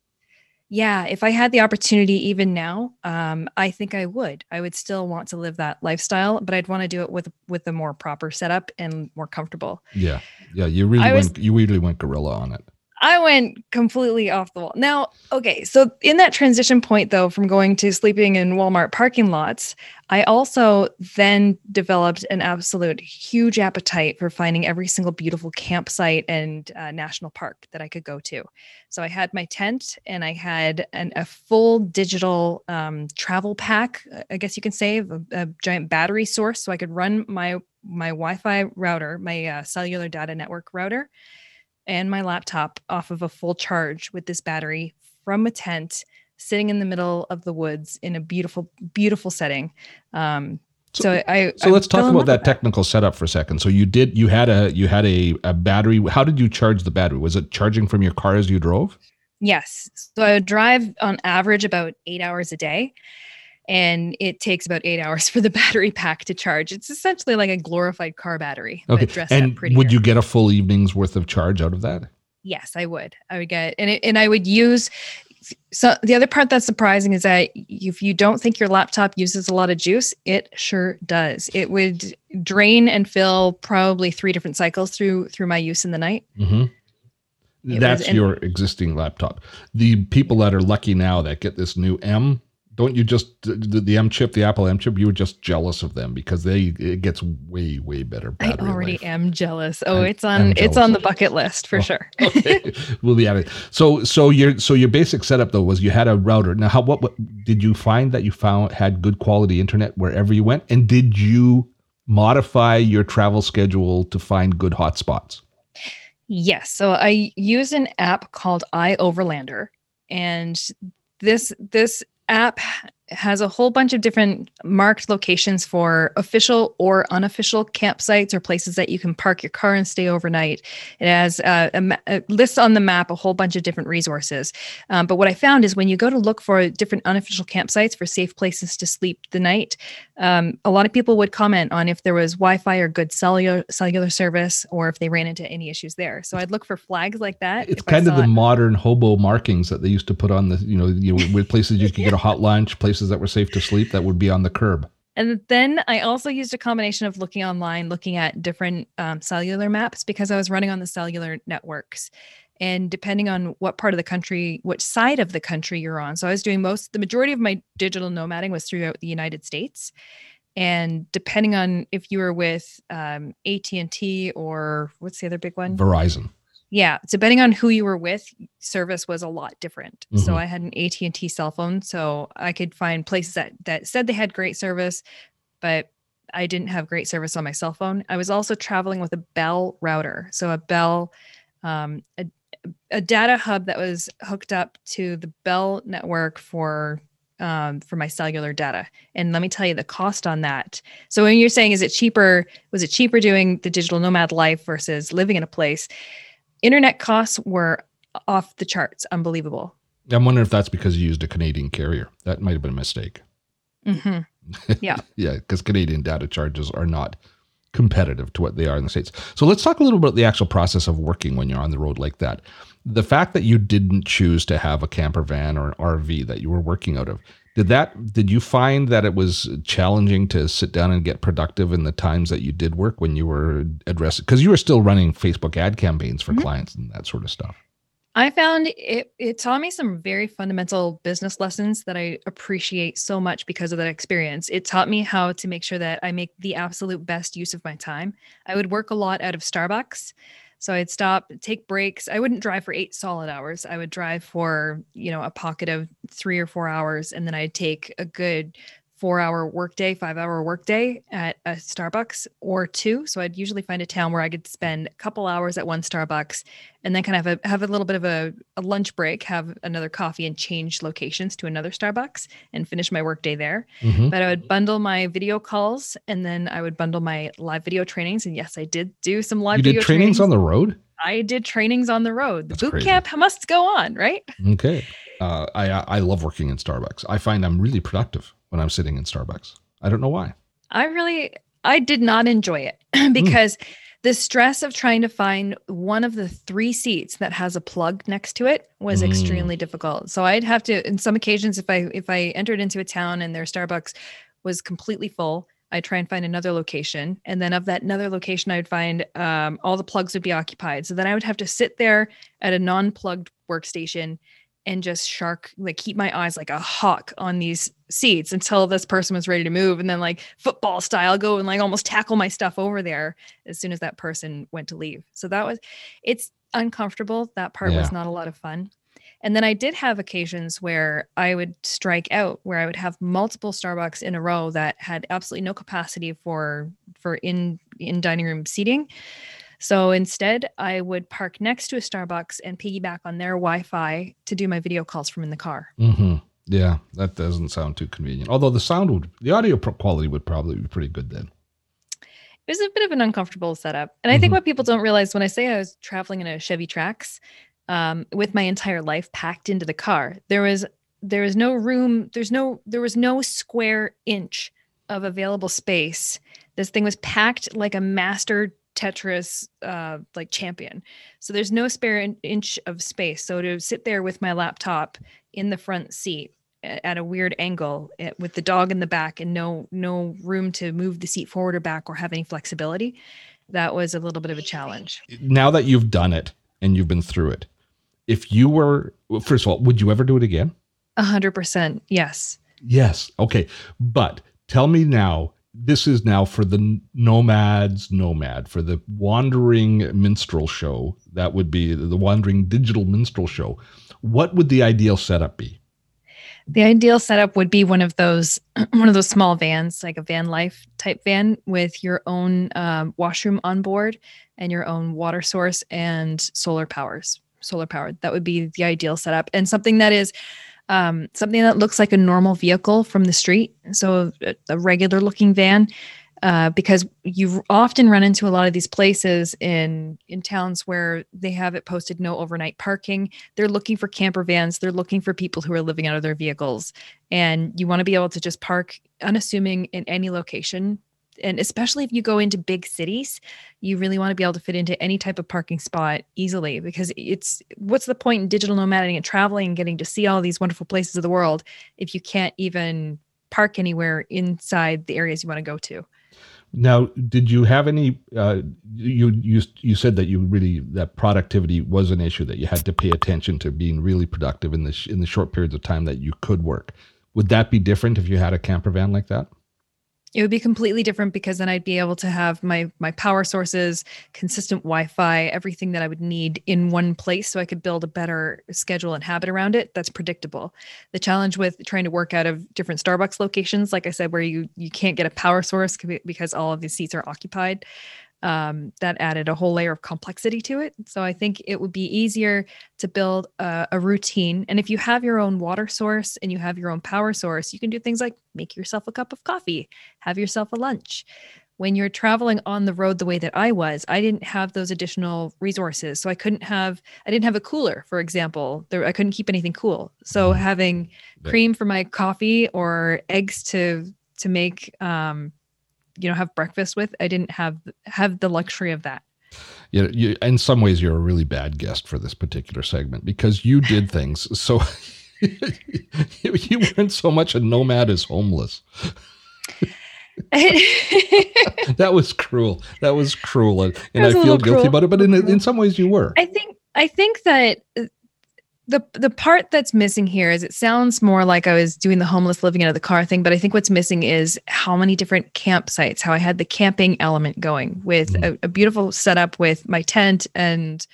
yeah, if I had the opportunity even now, um, I think I would. I would still want to live that lifestyle, but I'd want to do it with with a more proper setup and more comfortable. Yeah, yeah, you really I went was, you really went guerrilla on it. I went completely off the wall. Now, okay, so in that transition point, though, from going to sleeping in Walmart parking lots, I also then developed an absolute huge appetite for finding every single beautiful campsite and uh, national park that I could go to. So I had my tent and I had an, a full digital um, travel pack, I guess you can say, a, a, giant battery source, so I could run my my Wi-Fi router, my uh, cellular data network router and my laptop off of a full charge with this battery from a tent sitting in the middle of the woods in a beautiful, beautiful setting. Um, so, so I so I let's talk about that, that technical setup for a second. So you did you had a you had a, a battery. How did you charge the battery? Was it charging from your car as you drove? Yes. So I would drive on average about eight hours a day and it takes about eight hours <laughs> for the battery pack to charge. It's essentially like a glorified car battery. Okay. and would you get a full evening's worth of charge out of that? Yes, I would. I would get, and it, and I would use. So the other part that's surprising is that if you don't think your laptop uses a lot of juice, it sure does. It would drain and fill probably three different cycles through through my use in the night. Mm-hmm. That's was, your existing laptop. The people that are lucky now that get this new M don't you just the, the, M chip, the Apple M chip? You were just jealous of them because they it gets way way better. I already life. am jealous. Oh, I'm, it's on it's on the bucket list for oh, sure. <laughs> okay, we'll be at it. So so your so your basic setup though was you had a router. Now, how what, what did you find that you found had good quality internet wherever you went, and did you modify your travel schedule to find good hotspots? Yes. So I use an app called iOverlander, and this this app has a whole bunch of different marked locations for official or unofficial campsites or places that you can park your car and stay overnight. It has uh, a, a lists on the map a whole bunch of different resources. Um, but what I found is when you go to look for different unofficial campsites for safe places to sleep the night, um, a lot of people would comment on if there was Wi-Fi or good cellular cellular service, or if they ran into any issues there. So I'd look for flags like that. It's kind of the it. modern hobo markings that they used to put on the, you know, you know with places you could get a hot lunch, places that were safe to sleep, that would be on the curb. And then I also used a combination of looking online, looking at different um, cellular maps because I was running on the cellular networks. And depending on what part of the country which side of the country you're on so i was doing most the majority of my digital nomading was throughout the united states. And depending on if you were with um, at&t or what's the other big one? Verizon yeah depending on who you were with service was a lot different mm-hmm. so i had an at&t cell phone so i could find places that that said they had great service but i didn't have great service on my cell phone i was also traveling with a bell router so a bell um, a, a data hub that was hooked up to the Bell network for um, for my cellular data. And let me tell you the cost on that. So when you're saying is it cheaper, was it cheaper doing the digital nomad life versus living in a place? Internet costs were off the charts, unbelievable. I'm wondering if that's because you used a Canadian carrier. That might have been a mistake. Mm-hmm. <laughs> Yeah. yeah, because Canadian data charges are not competitive to what they are in the States. So let's talk a little about the actual process of working when you're on the road like that. The fact that you didn't choose to have a camper van or an RV that you were working out of, did that did you find that it was challenging to sit down and get productive in the times that you did work when you were addressing because you were still running Facebook ad campaigns for mm-hmm. clients and that sort of stuff? I found it it taught me some very fundamental business lessons that I appreciate so much because of that experience. It taught me how to make sure that I make the absolute best use of my time. I would work a lot out of Starbucks. So I'd stop, take breaks. I wouldn't drive for 8 solid hours. I would drive for, you know, a pocket of 3 or 4 hours and then I'd take a good four hour workday, five hour workday at a Starbucks or two. So I'd usually find a town where I could spend a couple hours at one Starbucks and then kind of have a, have a little bit of a, a lunch break, have another coffee and change locations to another Starbucks and finish my workday there. Mm-hmm. But I would bundle my video calls and then I would bundle my live video trainings. And yes, I did do some live you video did trainings, trainings on the road. I did trainings on the road. The That's boot crazy. camp must go on, right? Okay. Uh, I I love working in Starbucks. I find I'm really productive when I'm sitting in Starbucks. I don't know why. I really, I did not enjoy it <clears throat> because mm. the stress of trying to find one of the three seats that has a plug next to it was mm. extremely difficult. So I'd have to, in some occasions, if I if I entered into a town and their Starbucks was completely full, I'd try and find another location. And then of that another location, I would find um, all the plugs would be occupied. So then I would have to sit there at a non-plugged workstation and just shark like keep my eyes like a hawk on these seats until this person was ready to move and then like football style go and like almost tackle my stuff over there as soon as that person went to leave. So that was it's uncomfortable. That part yeah. was not a lot of fun. And then i did have occasions where i would strike out where i would have multiple starbucks in a row that had absolutely no capacity for for in in dining room seating So instead, I would park next to a Starbucks and piggyback on their Wi Fi to do my video calls from in the car. Mm-hmm. Yeah, that doesn't sound too convenient. Although the sound would, the audio quality would probably be pretty good then. It was a bit of an uncomfortable setup. And I mm-hmm. think what people don't realize when I say I was traveling in a Chevy Trax um, with my entire life packed into the car, there was there was no room there's no there was no square inch of available space this thing was packed like a master tetris uh, like champion so there's no spare in- inch of space so to sit there with my laptop in the front seat at a weird angle eh, with the dog in the back and no no room to move the seat forward or back or have any flexibility that was a little bit of a challenge now that you've done it and you've been through it if you were first of all would you ever do it again a hundred percent. Yes. Yes. Okay. But tell me now, this is now for the nomads nomad for the wandering minstrel show. That would be the wandering digital minstrel show. What would the ideal setup be? The ideal setup would be one of those <clears throat> one of those small vans like a van life type van with your own um, washroom on board and your own water source and solar powers solar powered. That would be the ideal setup. And something that is um, something that looks like a normal vehicle from the street. So a, a regular looking van, uh, because you often run into a lot of these places in in towns where they have it posted no overnight parking. They're looking for camper vans. They're looking for people who are living out of their vehicles, and you want to be able to just park unassuming in any location and especially if you go into big cities, you really want to be able to fit into any type of parking spot easily because it's what's the point in digital nomading and traveling and getting to see all these wonderful places of the world if you can't even park anywhere inside the areas you want to go to. Now, did you have any? Uh, you you you said that you really that productivity was an issue that you had to pay attention to being really productive in the sh- in the short periods of time that you could work. Would that be different if you had a camper van like that? It would be completely different because then I'd be able to have my my power sources, consistent Wi-Fi, everything that I would need in one place so I could build a better schedule and habit around it that's predictable. The challenge with trying to work out of different Starbucks locations, like I said where you you can't get a power source because all of these seats are occupied, um, that added a whole layer of complexity to it. So I think it would be easier to build a, a, routine. And if you have your own water source and you have your own power source, you can do things like make yourself a cup of coffee, have yourself a lunch. When you're traveling on the road the way that I was, I didn't have those additional resources. So I couldn't have, I didn't have a cooler, for example. There, I couldn't keep anything cool. So mm-hmm. having cream for my coffee or eggs to to make um, you know have breakfast with i didn't have have the luxury of that. You, you in some ways you're a really bad guest for this particular segment because you did <laughs> things so <laughs> you weren't so much a nomad as homeless. <laughs> That was cruel. That was cruel. And, and i feel guilty cruel. about it but in, in mm-hmm. some ways you were. I think i think that uh, the the part that's missing here is it sounds more like I was doing the homeless living out of the car thing, but I think what's missing is how many different campsites, how I had the camping element going with mm a, a, beautiful setup with my tent and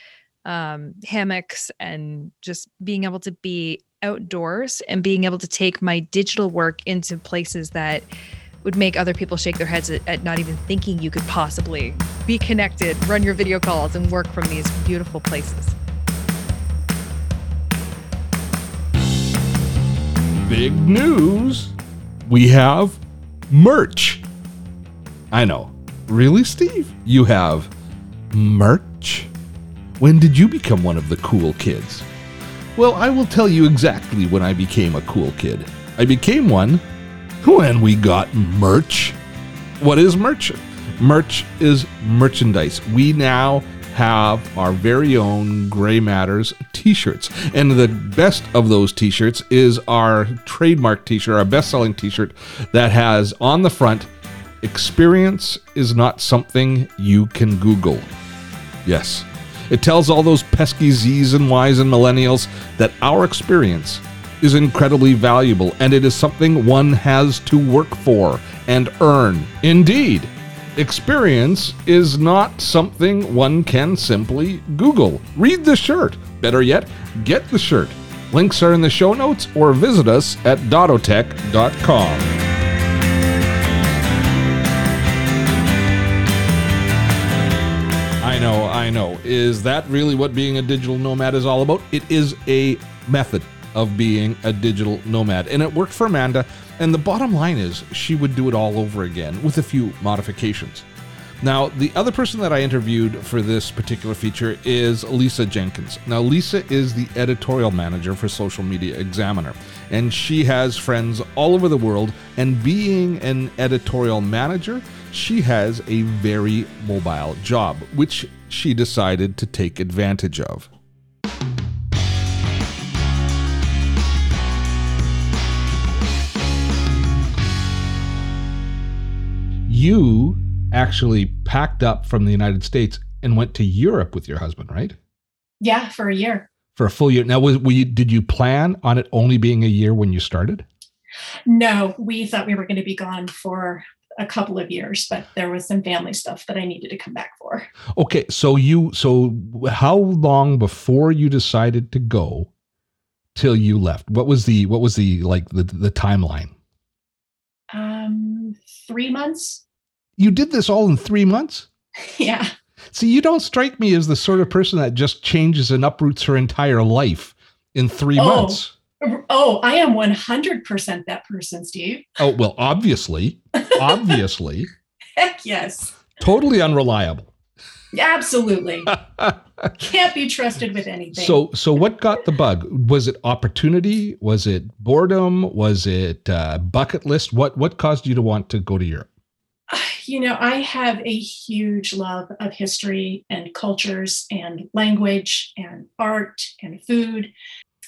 um, hammocks and just being able to be outdoors and being able to take my digital work into places that would make other people shake their heads at, at not even thinking you could possibly be connected, run your video calls, and work from these beautiful places. Big news. We have merch. I know. Really, Steve? You have merch? When did you become one of the cool kids? Well, I will tell you exactly when I became a cool kid. I became one when we got merch. What is merch? Merch is merchandise. We now have our very own Gray Matters t shirts. And the best of those t shirts is our trademark t shirt, our best selling t shirt that has on the front experience is not something you can Google. Yes. It tells all those pesky Z's and Y's and millennials that our experience is incredibly valuable and it is something one has to work for and earn. Indeed. Experience is not something one can simply Google. Read the shirt. Better yet, get the shirt. Links are in the show notes or visit us at dottotech.com. I know, I know. Is that really what being a digital nomad is all about? It is a method of being a digital nomad, and it worked for Amanda. And the bottom line is, she would do it all over again with a few modifications. Now, the other person that I interviewed for this particular feature is Lisa Jenkins. Now, Lisa is the editorial manager for Social Media Examiner, and she has friends all over the world. And being an editorial manager, she has a very mobile job, which she decided to take advantage of. You actually packed up from the United States and went to Europe with your husband, right? Yeah, for a year. For a full year. Now, was we did you plan on it only being a year when you started? No, we thought we were going to be gone for a couple of years, but there was some family stuff that I needed to come back for. Okay, so you so how long before you decided to go till you left? What was the what was the like the the timeline? Um 3 months. You did this all in 3 months? <laughs> yeah. See, you don't strike me as the sort of person that just changes and uproots her entire life in 3 oh. months. Oh, I am 100% that person, Steve. Oh, well, obviously. <laughs> obviously. Heck yes. Totally unreliable. Absolutely. <laughs> Can't be trusted with anything. So, so what got the bug? Was it opportunity? Was it boredom? Was it uh, bucket list? What what caused you to want to go to Europe? <sighs> You know, I have a huge love of history and cultures and language and art and food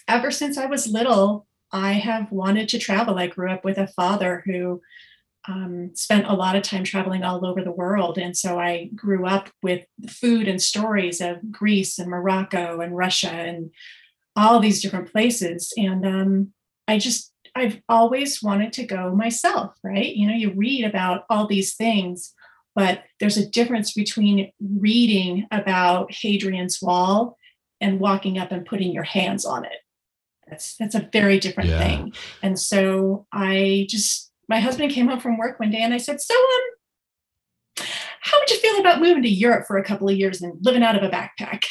ever since I was little, I have wanted to travel. I grew up with a father who um, spent a lot of time traveling all over the world. And so I grew up with food and stories of Greece and Morocco and Russia and all these different places. And um, I just, I've always wanted to go myself, right? You know, you read about all these things, but there's a difference between reading about Hadrian's Wall and walking up and putting your hands on it that's that's a very different yeah. thing and so i just my husband came home from work one day and i said so um how would you feel about moving to europe for a couple of years and living out of a backpack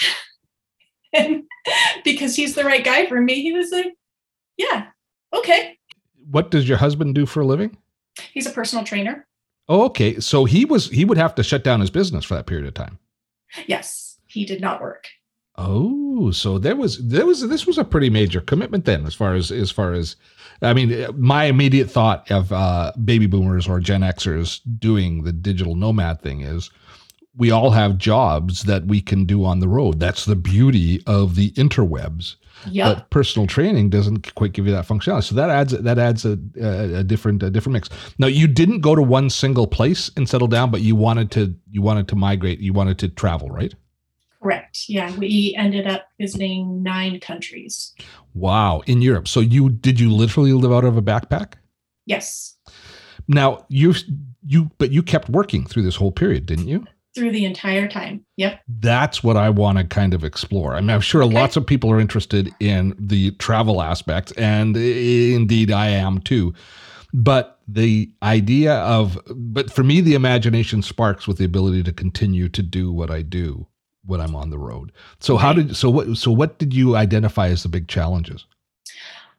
<laughs> and because he's the right guy for me he was like yeah okay. What does your husband do for a living? He's a personal trainer. Oh okay. So he was he would have to shut down his business for that period of time. Yes. He did not work. Oh, so there was there was this was a pretty major commitment then, as far as as far as I mean, my immediate thought of uh, baby boomers or Gen Xers doing the digital nomad thing is we all have jobs that we can do on the road. That's the beauty of the interwebs. Yeah. But personal training doesn't quite give you that functionality. So that adds that adds a, a, a different a different mix. Now you didn't go to one single place and settle down, but you wanted to you wanted to migrate. You wanted to travel, right? Correct. Yeah, we ended up visiting nine countries. Wow, in Europe. So you did you literally live out of a backpack? Yes. Now you you but you kept working through this whole period, didn't you? Through the entire time. Yep. That's what I want to kind of explore. I mean, I'm sure okay. lots of people are interested in the travel aspect, and indeed I am too. But the idea of, but for me, the imagination sparks with the ability to continue to do what I do when I'm on the road. So how did so what so what did you identify as the big challenges?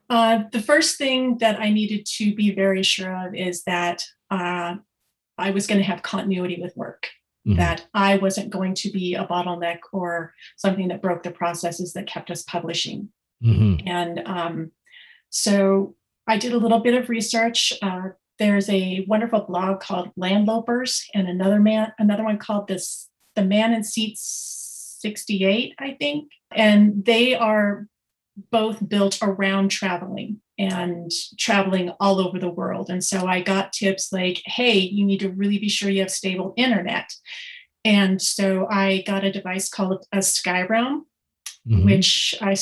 Uh, the first thing that I needed to be very sure of is that uh, I was going to have continuity with work. Mm-hmm. That I wasn't going to be a bottleneck or something that broke the processes that kept us publishing. Mm-hmm. And um, so I did a little bit of research. Uh, there's a wonderful blog called Landlopers, and another man, another one called this the man in seat 68, I think. And they are both built around traveling and traveling all over the world. And so I got tips like, hey, you need to really be sure you have stable internet. And so I got a device called a Skyroam, mm-hmm. which I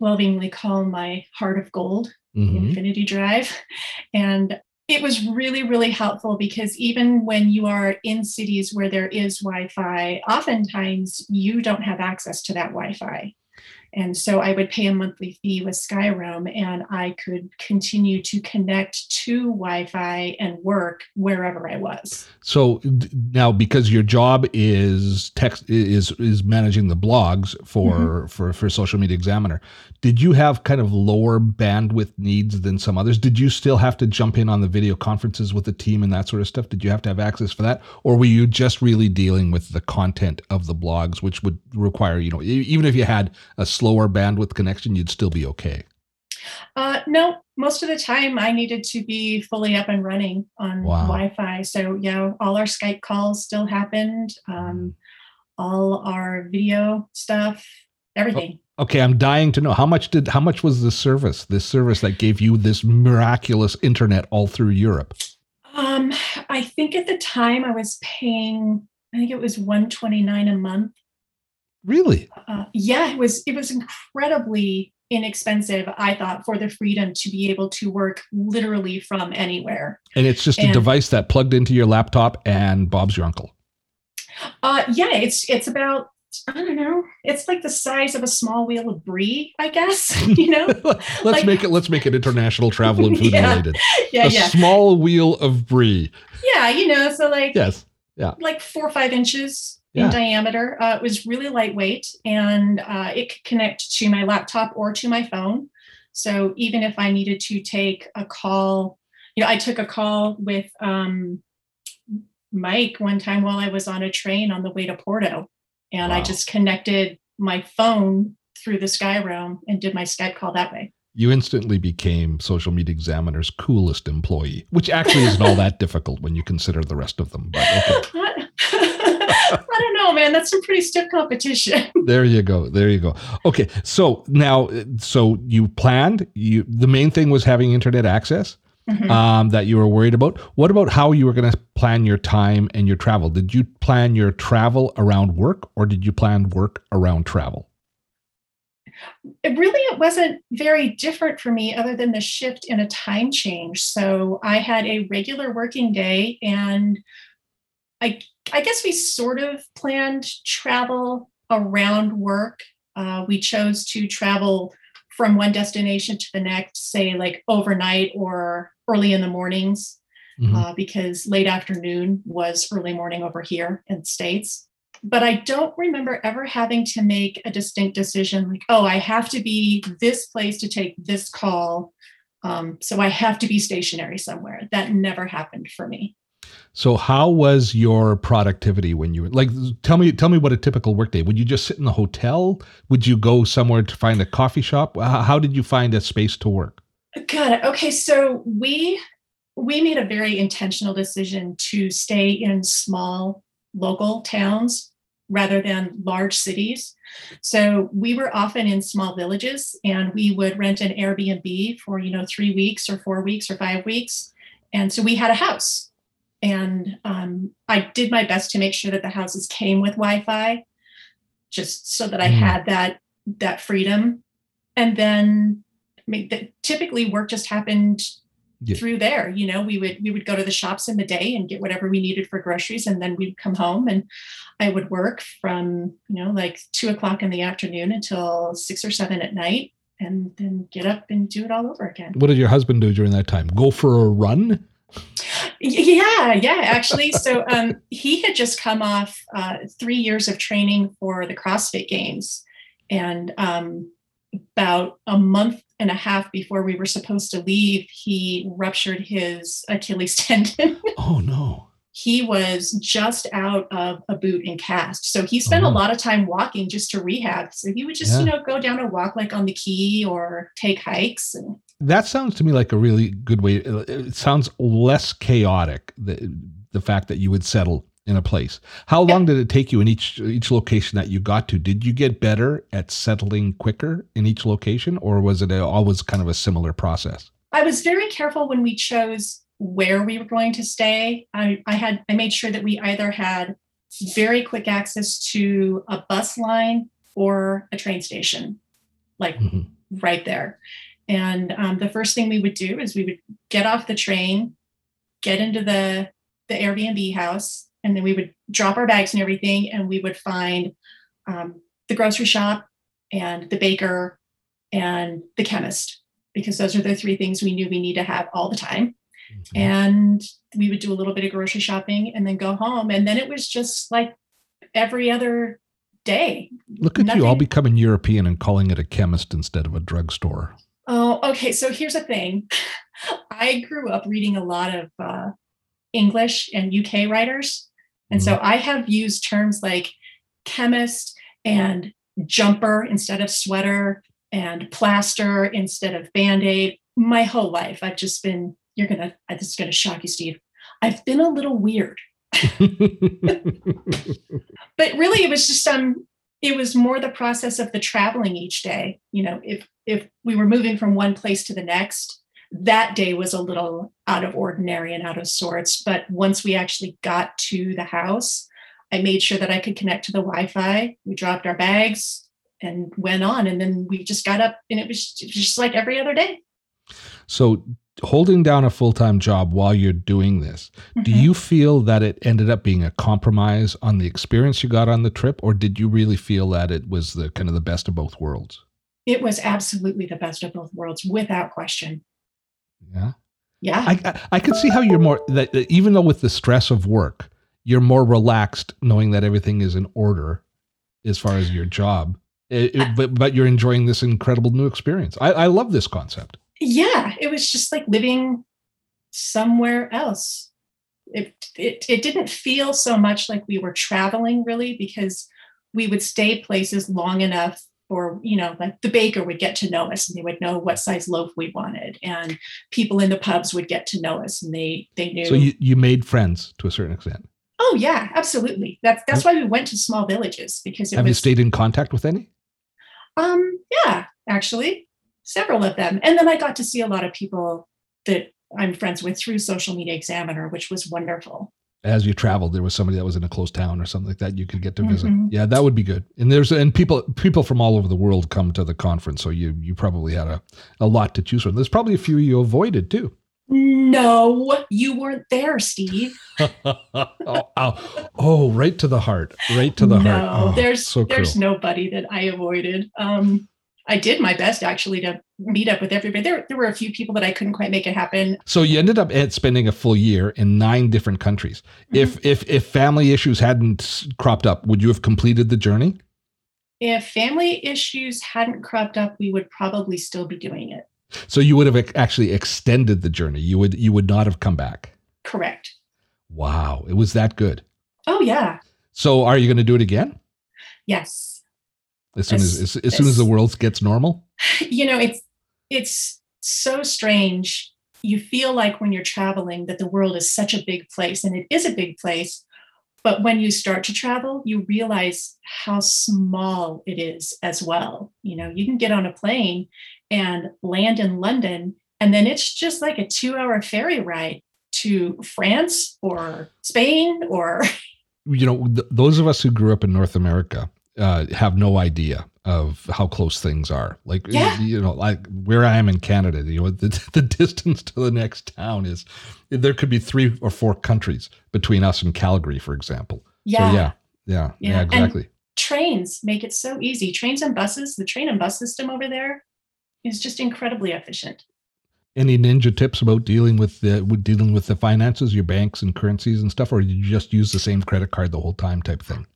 lovingly call my heart of gold, mm-hmm. Infinity Drive. And it was really, really helpful because even when you are in cities where there is Wi Fi, oftentimes you don't have access to that Wi Fi. And so I would pay a monthly fee with Skyroam and I could continue to connect to Wi Fi and work wherever I was. So now, because your job is text is is managing the blogs for mm-hmm. for for Social Media Examiner, did you have kind of lower bandwidth needs than some others? Did you still have to jump in on the video conferences with the team and that sort of stuff? Did you have to have access for that, or were you just really dealing with the content of the blogs, which would require you know even if you had a slower bandwidth connection, you'd still be okay? Uh, no, most of the time I needed to be fully up and running on wow. Wi-Fi. So yeah, all our Skype calls still happened. Um, all our video stuff, everything. Oh, okay, I'm dying to know how much did how much was the service? This service that gave you this miraculous internet all through Europe. Um, I think at the time I was paying. I think it was 129 a month Really? Uh, yeah, it was it was incredibly inexpensive i thought for the freedom to be able to work literally from anywhere and it's just and, a device that plugged into your laptop and bob's your uncle uh yeah it's it's about I don't know. It's like the size of a small wheel of brie, I guess. <laughs> You know. <laughs> let's like, make it. Let's make it international travel and <laughs> food yeah, related. Yeah, a yeah. small wheel of brie. Yeah, you know. So like. Yes. Yeah. Like four or five inches yeah. in diameter. Uh, it was really lightweight and uh, it could connect to my laptop or to my phone. So even if I needed to take a call, you know, I took a call with um, Mike one time while I was on a train on the way to Porto. And wow. I just connected my phone through the Skyroam and did my Skype call that way. You instantly became Social Media Examiner's coolest employee, which actually isn't all that <laughs> difficult when you consider the rest of them. But okay. <laughs> I don't know, man. That's some pretty stiff competition. <laughs> there you go. There you go. Okay, so now, so you planned. You the main thing was having internet access. Mm-hmm. Um, that you were worried about. What about how you were going to plan your time and your travel? Did you plan your travel around work, or did you plan work around travel? It really it wasn't very different for me, other than the shift in a time change. So I had a regular working day, and I I guess we sort of planned travel around work. Uh, we chose to travel from one destination to the next, say like overnight or early in the mornings, mm-hmm. uh, because late afternoon was early morning over here in States. But I don't remember ever having to make a distinct decision like, oh, I have to be this place to take this call. Um, so I have to be stationary somewhere. That never happened for me. So how was your productivity when you were like tell me tell me what a typical workday. Would you just sit in the hotel? Would you go somewhere to find a coffee shop? How did you find a space to work? Got it. Okay, so we we made a very intentional decision to stay in small local towns rather than large cities. So we were often in small villages and we would rent an Airbnb for, you know, 3 weeks or 4 weeks or 5 weeks. And so we had a house and um, I did my best to make sure that the houses came with Wi-Fi, just so that I mm. had that that freedom. And then, I mean, the, typically work just happened yeah. through there. You know, we would we would go to the shops in the day and get whatever we needed for groceries, and then we'd come home and I would work from you know like two o'clock in the afternoon until six or seven at night, and then get up and do it all over again. What did your husband do during that time? Go for a run? Yeah, yeah, actually. So um, he had just come off uh, three years of training for the CrossFit Games. And um, about a month and a half before we were supposed to leave, he ruptured his Achilles <laughs> tendon. Oh, no. He was just out of a boot and cast. So he spent oh. a mm-hmm. lot of time walking just to rehab. So he would just, yeah. you know, go down a walk like on the quay or take hikes. And that sounds to me like a really good way. Uh, it sounds less chaotic. The the fact that you would settle in a place. How long did it take you in each each location that you got to? Did you get better at settling quicker in each location, or was it always kind of a similar process? I was very careful when we chose where we were going to stay. I, I had I made sure that we either had very quick access to a bus line or a train station, like mm-hmm. right there. And um, the first thing we would do is we would get off the train, get into the the Airbnb house, and then we would drop our bags and everything, and we would find um, the grocery shop and the baker and the chemist because those are the three things we knew we need to have all the time. Mm-hmm. And we would do a little bit of grocery shopping and then go home. And then it was just like every other day. Look at Nothing. you all becoming European and calling it a chemist instead of a drugstore. Oh, okay. So here's the thing <laughs> I grew up reading a lot of uh, English and UK writers. And mm-hmm. so I have used terms like chemist and jumper instead of sweater and plaster instead of band-aid my whole life i've just been you're gonna this is gonna shock you steve i've been a little weird <laughs> but really it was just um it was more the process of the traveling each day you know if if we were moving from one place to the next that day was a little out of ordinary and out of sorts but once we actually got to the house i made sure that i could connect to the wi-fi we dropped our bags and went on. And then we just got up and it was just like every other day. So, holding down a full time job while you're doing this, mm-hmm. do you feel that it ended up being a compromise on the experience you got on the trip, or did you really feel that it was the kind of the best of both worlds? It was absolutely the best of both worlds, without question. Yeah. Yeah. I, I, I could see how you're more, that, that even though with the stress of work, you're more relaxed knowing that everything is in order as far as your job it, it, but but you're enjoying this incredible new experience. I, I love this concept. Yeah, it was just like living somewhere else. It, it it didn't feel so much like we were traveling really because we would stay places long enough for you know like the baker would get to know us and they would know what size loaf we wanted and people in the pubs would get to know us and they they knew so you, you made friends to a certain extent? Oh yeah absolutely. That's that's why we went to small villages because have was, you stayed in contact with any? Um, yeah, actually, several of them. And then I got to see a lot of people that I'm friends with through Social Media Examiner, which was wonderful. As you traveled, there was somebody that was in a close town or something like that you could get to visit. Mm-hmm. Yeah, that would be good. And there's and people people from all over the world come to the conference, so you you probably had a, a lot to choose from. There's probably a few you avoided too. No, you weren't there, Steve. oh, <laughs> oh, oh, right to the heart. Right to the no, heart. Oh, there's so there's nobody that I avoided. Um, I did my best actually to meet up with everybody. There, there were a few people that I couldn't quite make it happen. So you ended up spending a full year in nine different countries. Mm-hmm. If if if family issues hadn't cropped up, would you have completed the journey? If family issues hadn't cropped up, we would probably still be doing it. So you would have actually extended the journey. You would you would not have come back. Correct. Wow, it was that good. Oh yeah. So are you going to do it again? Yes. As soon as as, as, as soon as the world gets normal. <sighs> You know, it's it's so strange. You feel like when you're traveling that the world is such a big place, and it is a big place. But when you start to travel, you realize how small it is as well. You know, you can get on a plane and land in London. And then it's just like a two hour ferry ride to France or Spain or. You know, th- those of us who grew up in North America uh, have no idea of how close things are. Like, yeah. you know, like where I am in Canada, you know, <laughs> the, the distance to the next town is there could be three or four countries between us and Calgary, for example. Yeah. So, yeah. Yeah. Yeah. yeah exactly. And trains make it so easy. Trains and buses, the train and bus system over there is just incredibly efficient. Any ninja tips about dealing with the with dealing with the finances, your banks and currencies and stuff, or you just use the same credit card the whole time type thing?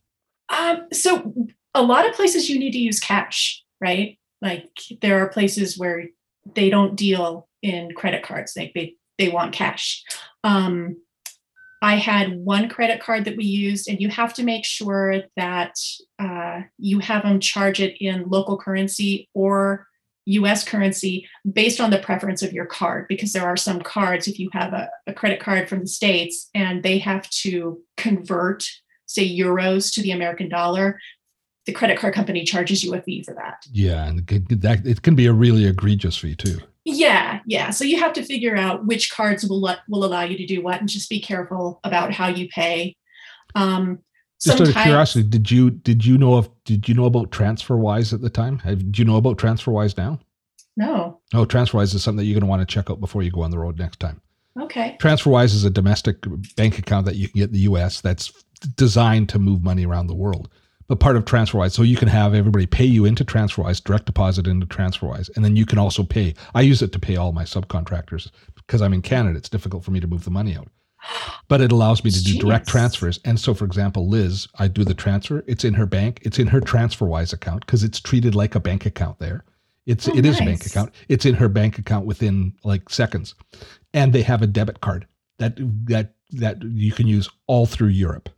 Um, so a lot of places you need to use cash, right? Like there are places where they don't deal in credit cards; like they they want cash. Um, I had one credit card that we used, and you have to make sure that uh, you have them charge it in local currency or US currency based on the preference of your card, because there are some cards, if you have a, a, credit card from the States and they have to convert, say, euros to the American dollar, the credit card company charges you a fee for that. Yeah, and that it can be a really egregious fee too. Yeah, yeah. So you have to figure out which cards will let, will allow you to do what, and just be careful about how you pay. Um, just out of curiosity, did you did you know of did you know about TransferWise at the time? Have, do you know about TransferWise now? No. Oh, TransferWise is something that you're going to want to check out before you go on the road next time. Okay. TransferWise is a domestic bank account that you can get in the U.S. that's designed to move money around the world. But part of TransferWise. So you can have everybody pay you into TransferWise, direct deposit into TransferWise, and then you can also pay. I use it to pay all my subcontractors because I'm in Canada. It's difficult for me to move the money out. But it allows me to do Jeez. direct transfers. And so, for example, Liz, I do the transfer. It's in her bank. It's in her TransferWise account because it's treated like a bank account there. It's oh, it nice. is a bank account. It's in her bank account within like seconds, and they have a debit card that that that you can use all through Europe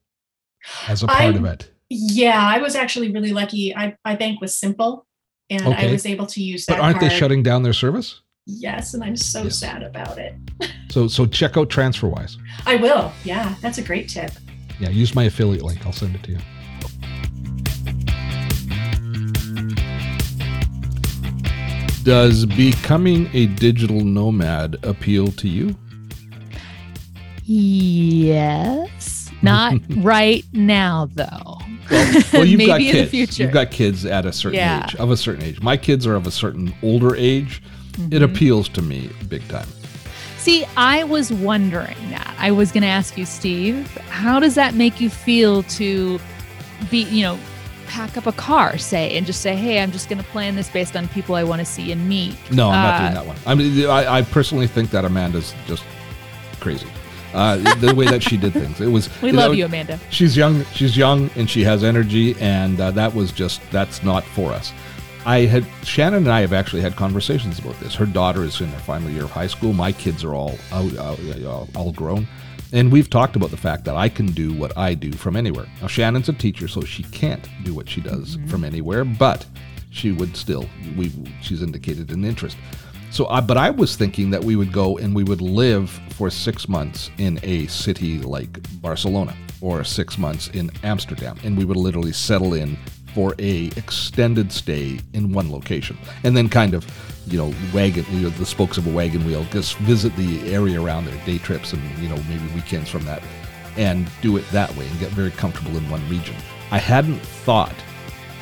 as a part I, of it. Yeah, I was actually really lucky. I my bank was simple, and okay. I was able to use that. But aren't card. they shutting down their service? Yes, and I'm so yes. sad about it. so so check out TransferWise. I will. Yeah, that's a great tip. Yeah, use my affiliate link. I'll send it to you. Does becoming a digital nomad appeal to you? Yes. Not <laughs> right now, though. Well, well you've <laughs> got kids. You've got kids at a certain yeah. age, of a certain age. My kids are of a certain older age. Mm-hmm. It appeals to me big time. See, I was wondering that. I was going to ask you, Steve, how does that make you feel to be, you know, pack up a car, say, and just say, "Hey, I'm just going to plan this based on people I want to see and meet." No, I'm uh, not doing that one. I mean, I, I personally think that Amanda's just crazy. Uh, the way that she did things. It was. We love know, you, Amanda. She's young. She's young, and she has energy, and uh, that was just that's not for us. I had Shannon and I have actually had conversations about this. Her daughter is in her final year of high school. My kids are all out, all, all grown, and we've talked about the fact that I can do what I do from anywhere. Now Shannon's a teacher, so she can't do what she does mm-hmm. from anywhere, but she would still. We she's indicated an interest. So, but I was thinking that we would go and we would live for six months in a city like Barcelona or six months in Amsterdam, and we would literally settle in for a extended stay in one location, and then kind of, you know, wagon you know, the spokes of a wagon wheel, just visit the area around there, day trips, and you know maybe weekends from that, and do it that way and get very comfortable in one region. I hadn't thought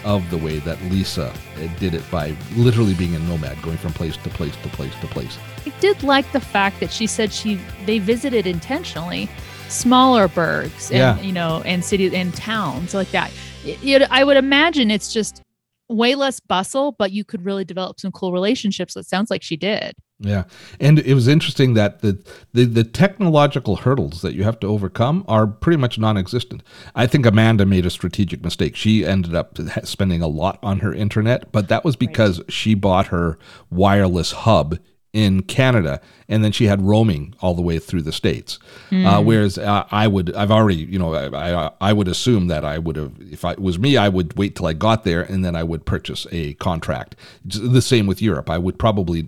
of the way that Lisa uh, did it by literally being a nomad, going from place to place to place to place. I did like the fact that she said she they visited intentionally smaller burgs and yeah. you know and cities and towns like that. It, it, I would imagine it's just way less bustle, but you could really develop some cool relationships. It sounds like she did. Yeah, and it was interesting that the, the the technological hurdles that you have to overcome are pretty much non-existent. I think Amanda made a strategic mistake. She ended up spending a lot on her internet, but that was because right. she bought her wireless hub in Canada, and then she had roaming all the way through the states. Mm. Uh, hmm. whereas uh, I would, I've already, you know, I, I, I would assume that I would have, if I, it was me, I would wait till I got there, and then I would purchase a contract. The same with Europe. I would probably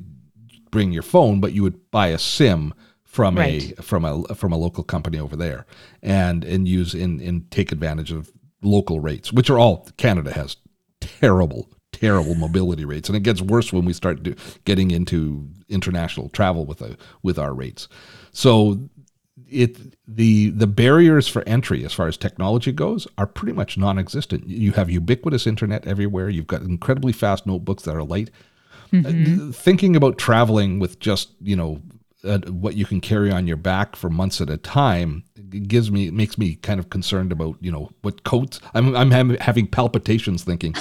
bring your phone, but you would buy a SIM from right. a from a from a local company over there, and and use and and take advantage of local rates, which are all Canada has terrible terrible mobility rates, and it gets worse when we start do, getting into international travel with a with our rates. So it the the barriers for entry as far as technology goes are pretty much non-existent. You have ubiquitous internet everywhere. You've got incredibly fast notebooks that are light. Mm-hmm. Uh, thinking about traveling with just you know uh, what you can carry on your back for months at a time gives me makes me kind of concerned about you know what coats I'm I'm having palpitations thinking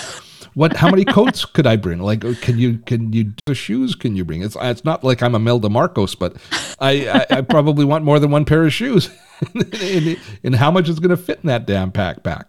what how many coats could I bring? Like can you can you the shoes? Can you bring? It's it's not like I'm Imelda Marcos but I I, I probably want more than one pair of shoes. <laughs> And, and, how much is going to fit in that damn pack so,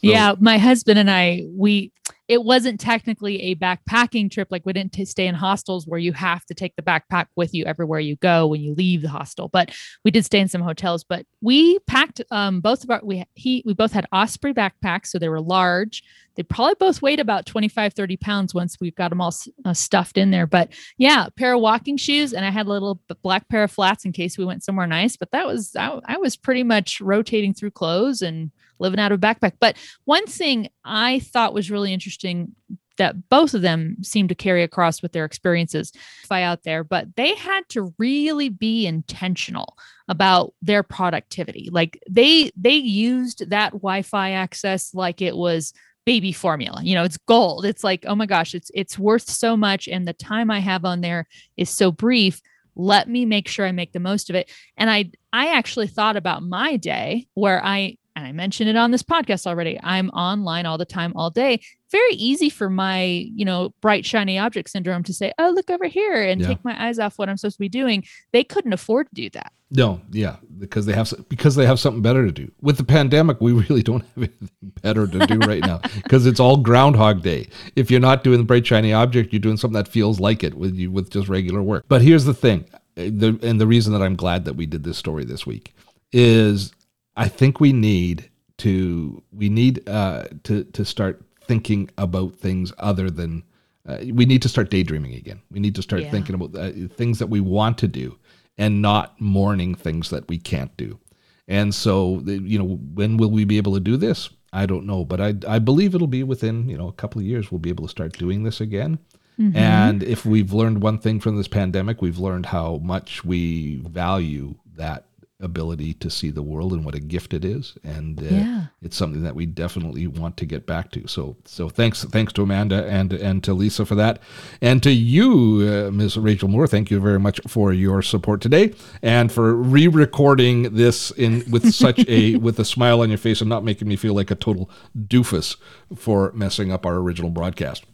yeah my husband and I we it wasn't technically a backpacking trip. Like we didn't t- stay in hostels where you have to take the backpack with you everywhere you go when you leave the hostel. But we did stay in some hotels. But we packed um, both of our we he we both had Osprey backpacks, so they were large. They probably both weighed about 25, 30 pounds once we've got them all uh, stuffed in there. But yeah, pair of walking shoes, and I had a little black pair of flats in case we went somewhere nice. But that was I, I was pretty much rotating through clothes and living out of a backpack. But one thing I thought was really interesting that both of them seem to carry across with their experiences out there, but they had to really be intentional about their productivity. Like they they used that Wi-Fi access like it was baby formula. You know, it's gold. It's like, oh my gosh, it's it's worth so much and the time I have on there is so brief let me make sure i make the most of it and i i actually thought about my day where i and I mentioned it on this podcast already. I'm online all the time, all day. Very easy for my, you know, bright, shiny object syndrome to say, oh, look over here and yeah. take my eyes off what I'm supposed to be doing. They couldn't afford to do that. No, yeah, because they have because they have something better to do. With the pandemic, we <laughs> really don't have anything better to do right now <laughs> because it's all Groundhog Day. If you're not doing the bright shiny object, you're doing something that feels like it with you with just regular work. But here's the thing, eh, the, and the reason that I'm glad that we did this story this week is I think we need to we need uh, to to start thinking about things other than uh, we need to start daydreaming again. We need to start yeah. thinking about uh, things that we want to do and not mourning things that we can't do. And so, you know, when will we be able to do this? I don't know, but I I believe it'll be within you know a couple of years we'll be able to start doing this again. Mm-hmm. And if we've learned one thing from this pandemic, we've learned how much we value that ability to see the world and what a gift it is and uh, yeah. it's something that we definitely want to get back to. So so thanks thanks to amanda and and to lisa for that. And to you uh, ms rachel moore thank you very much for your support today and for re-recording this in with such a <laughs> with a smile on your face and not making me feel like a total doofus for messing up our original broadcast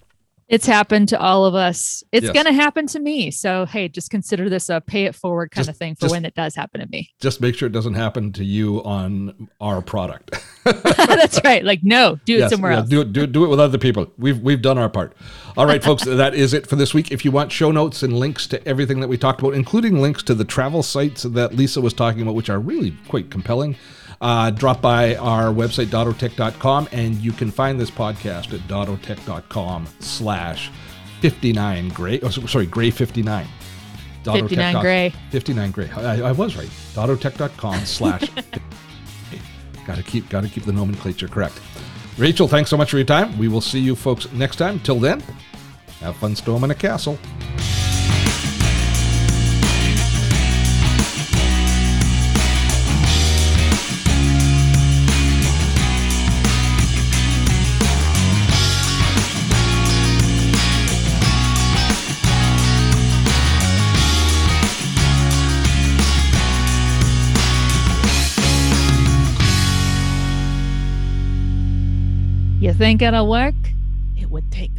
it's happened to all of us. It's yes. going to happen to me. So, hey, just consider this a pay it forward kind just, of thing for just, when it does happen to me. Just make sure it doesn't happen to you on our product. <laughs> <laughs> That's right. Like, no, do yes, it somewhere yeah, else. Do it, do, do it with other people. We've, we've done our part. All right, folks, <laughs> that is it for this week. If you want show notes and links to everything that we talked about, including links to the travel sites that Lisa was talking about, which are really quite compelling, uh, drop by our website, dottotech.com, and you can find this podcast at dottotech.com slash 59 gray. Oh, sorry, gray 59. 59 gray. 59 gray. I, I was right. dottotech.com <laughs> slash. gotta keep, gotta keep the nomenclature correct. Rachel, thanks so much for your time. We will see you folks next time. Till then, have fun storming a castle. Think it'll work? It would take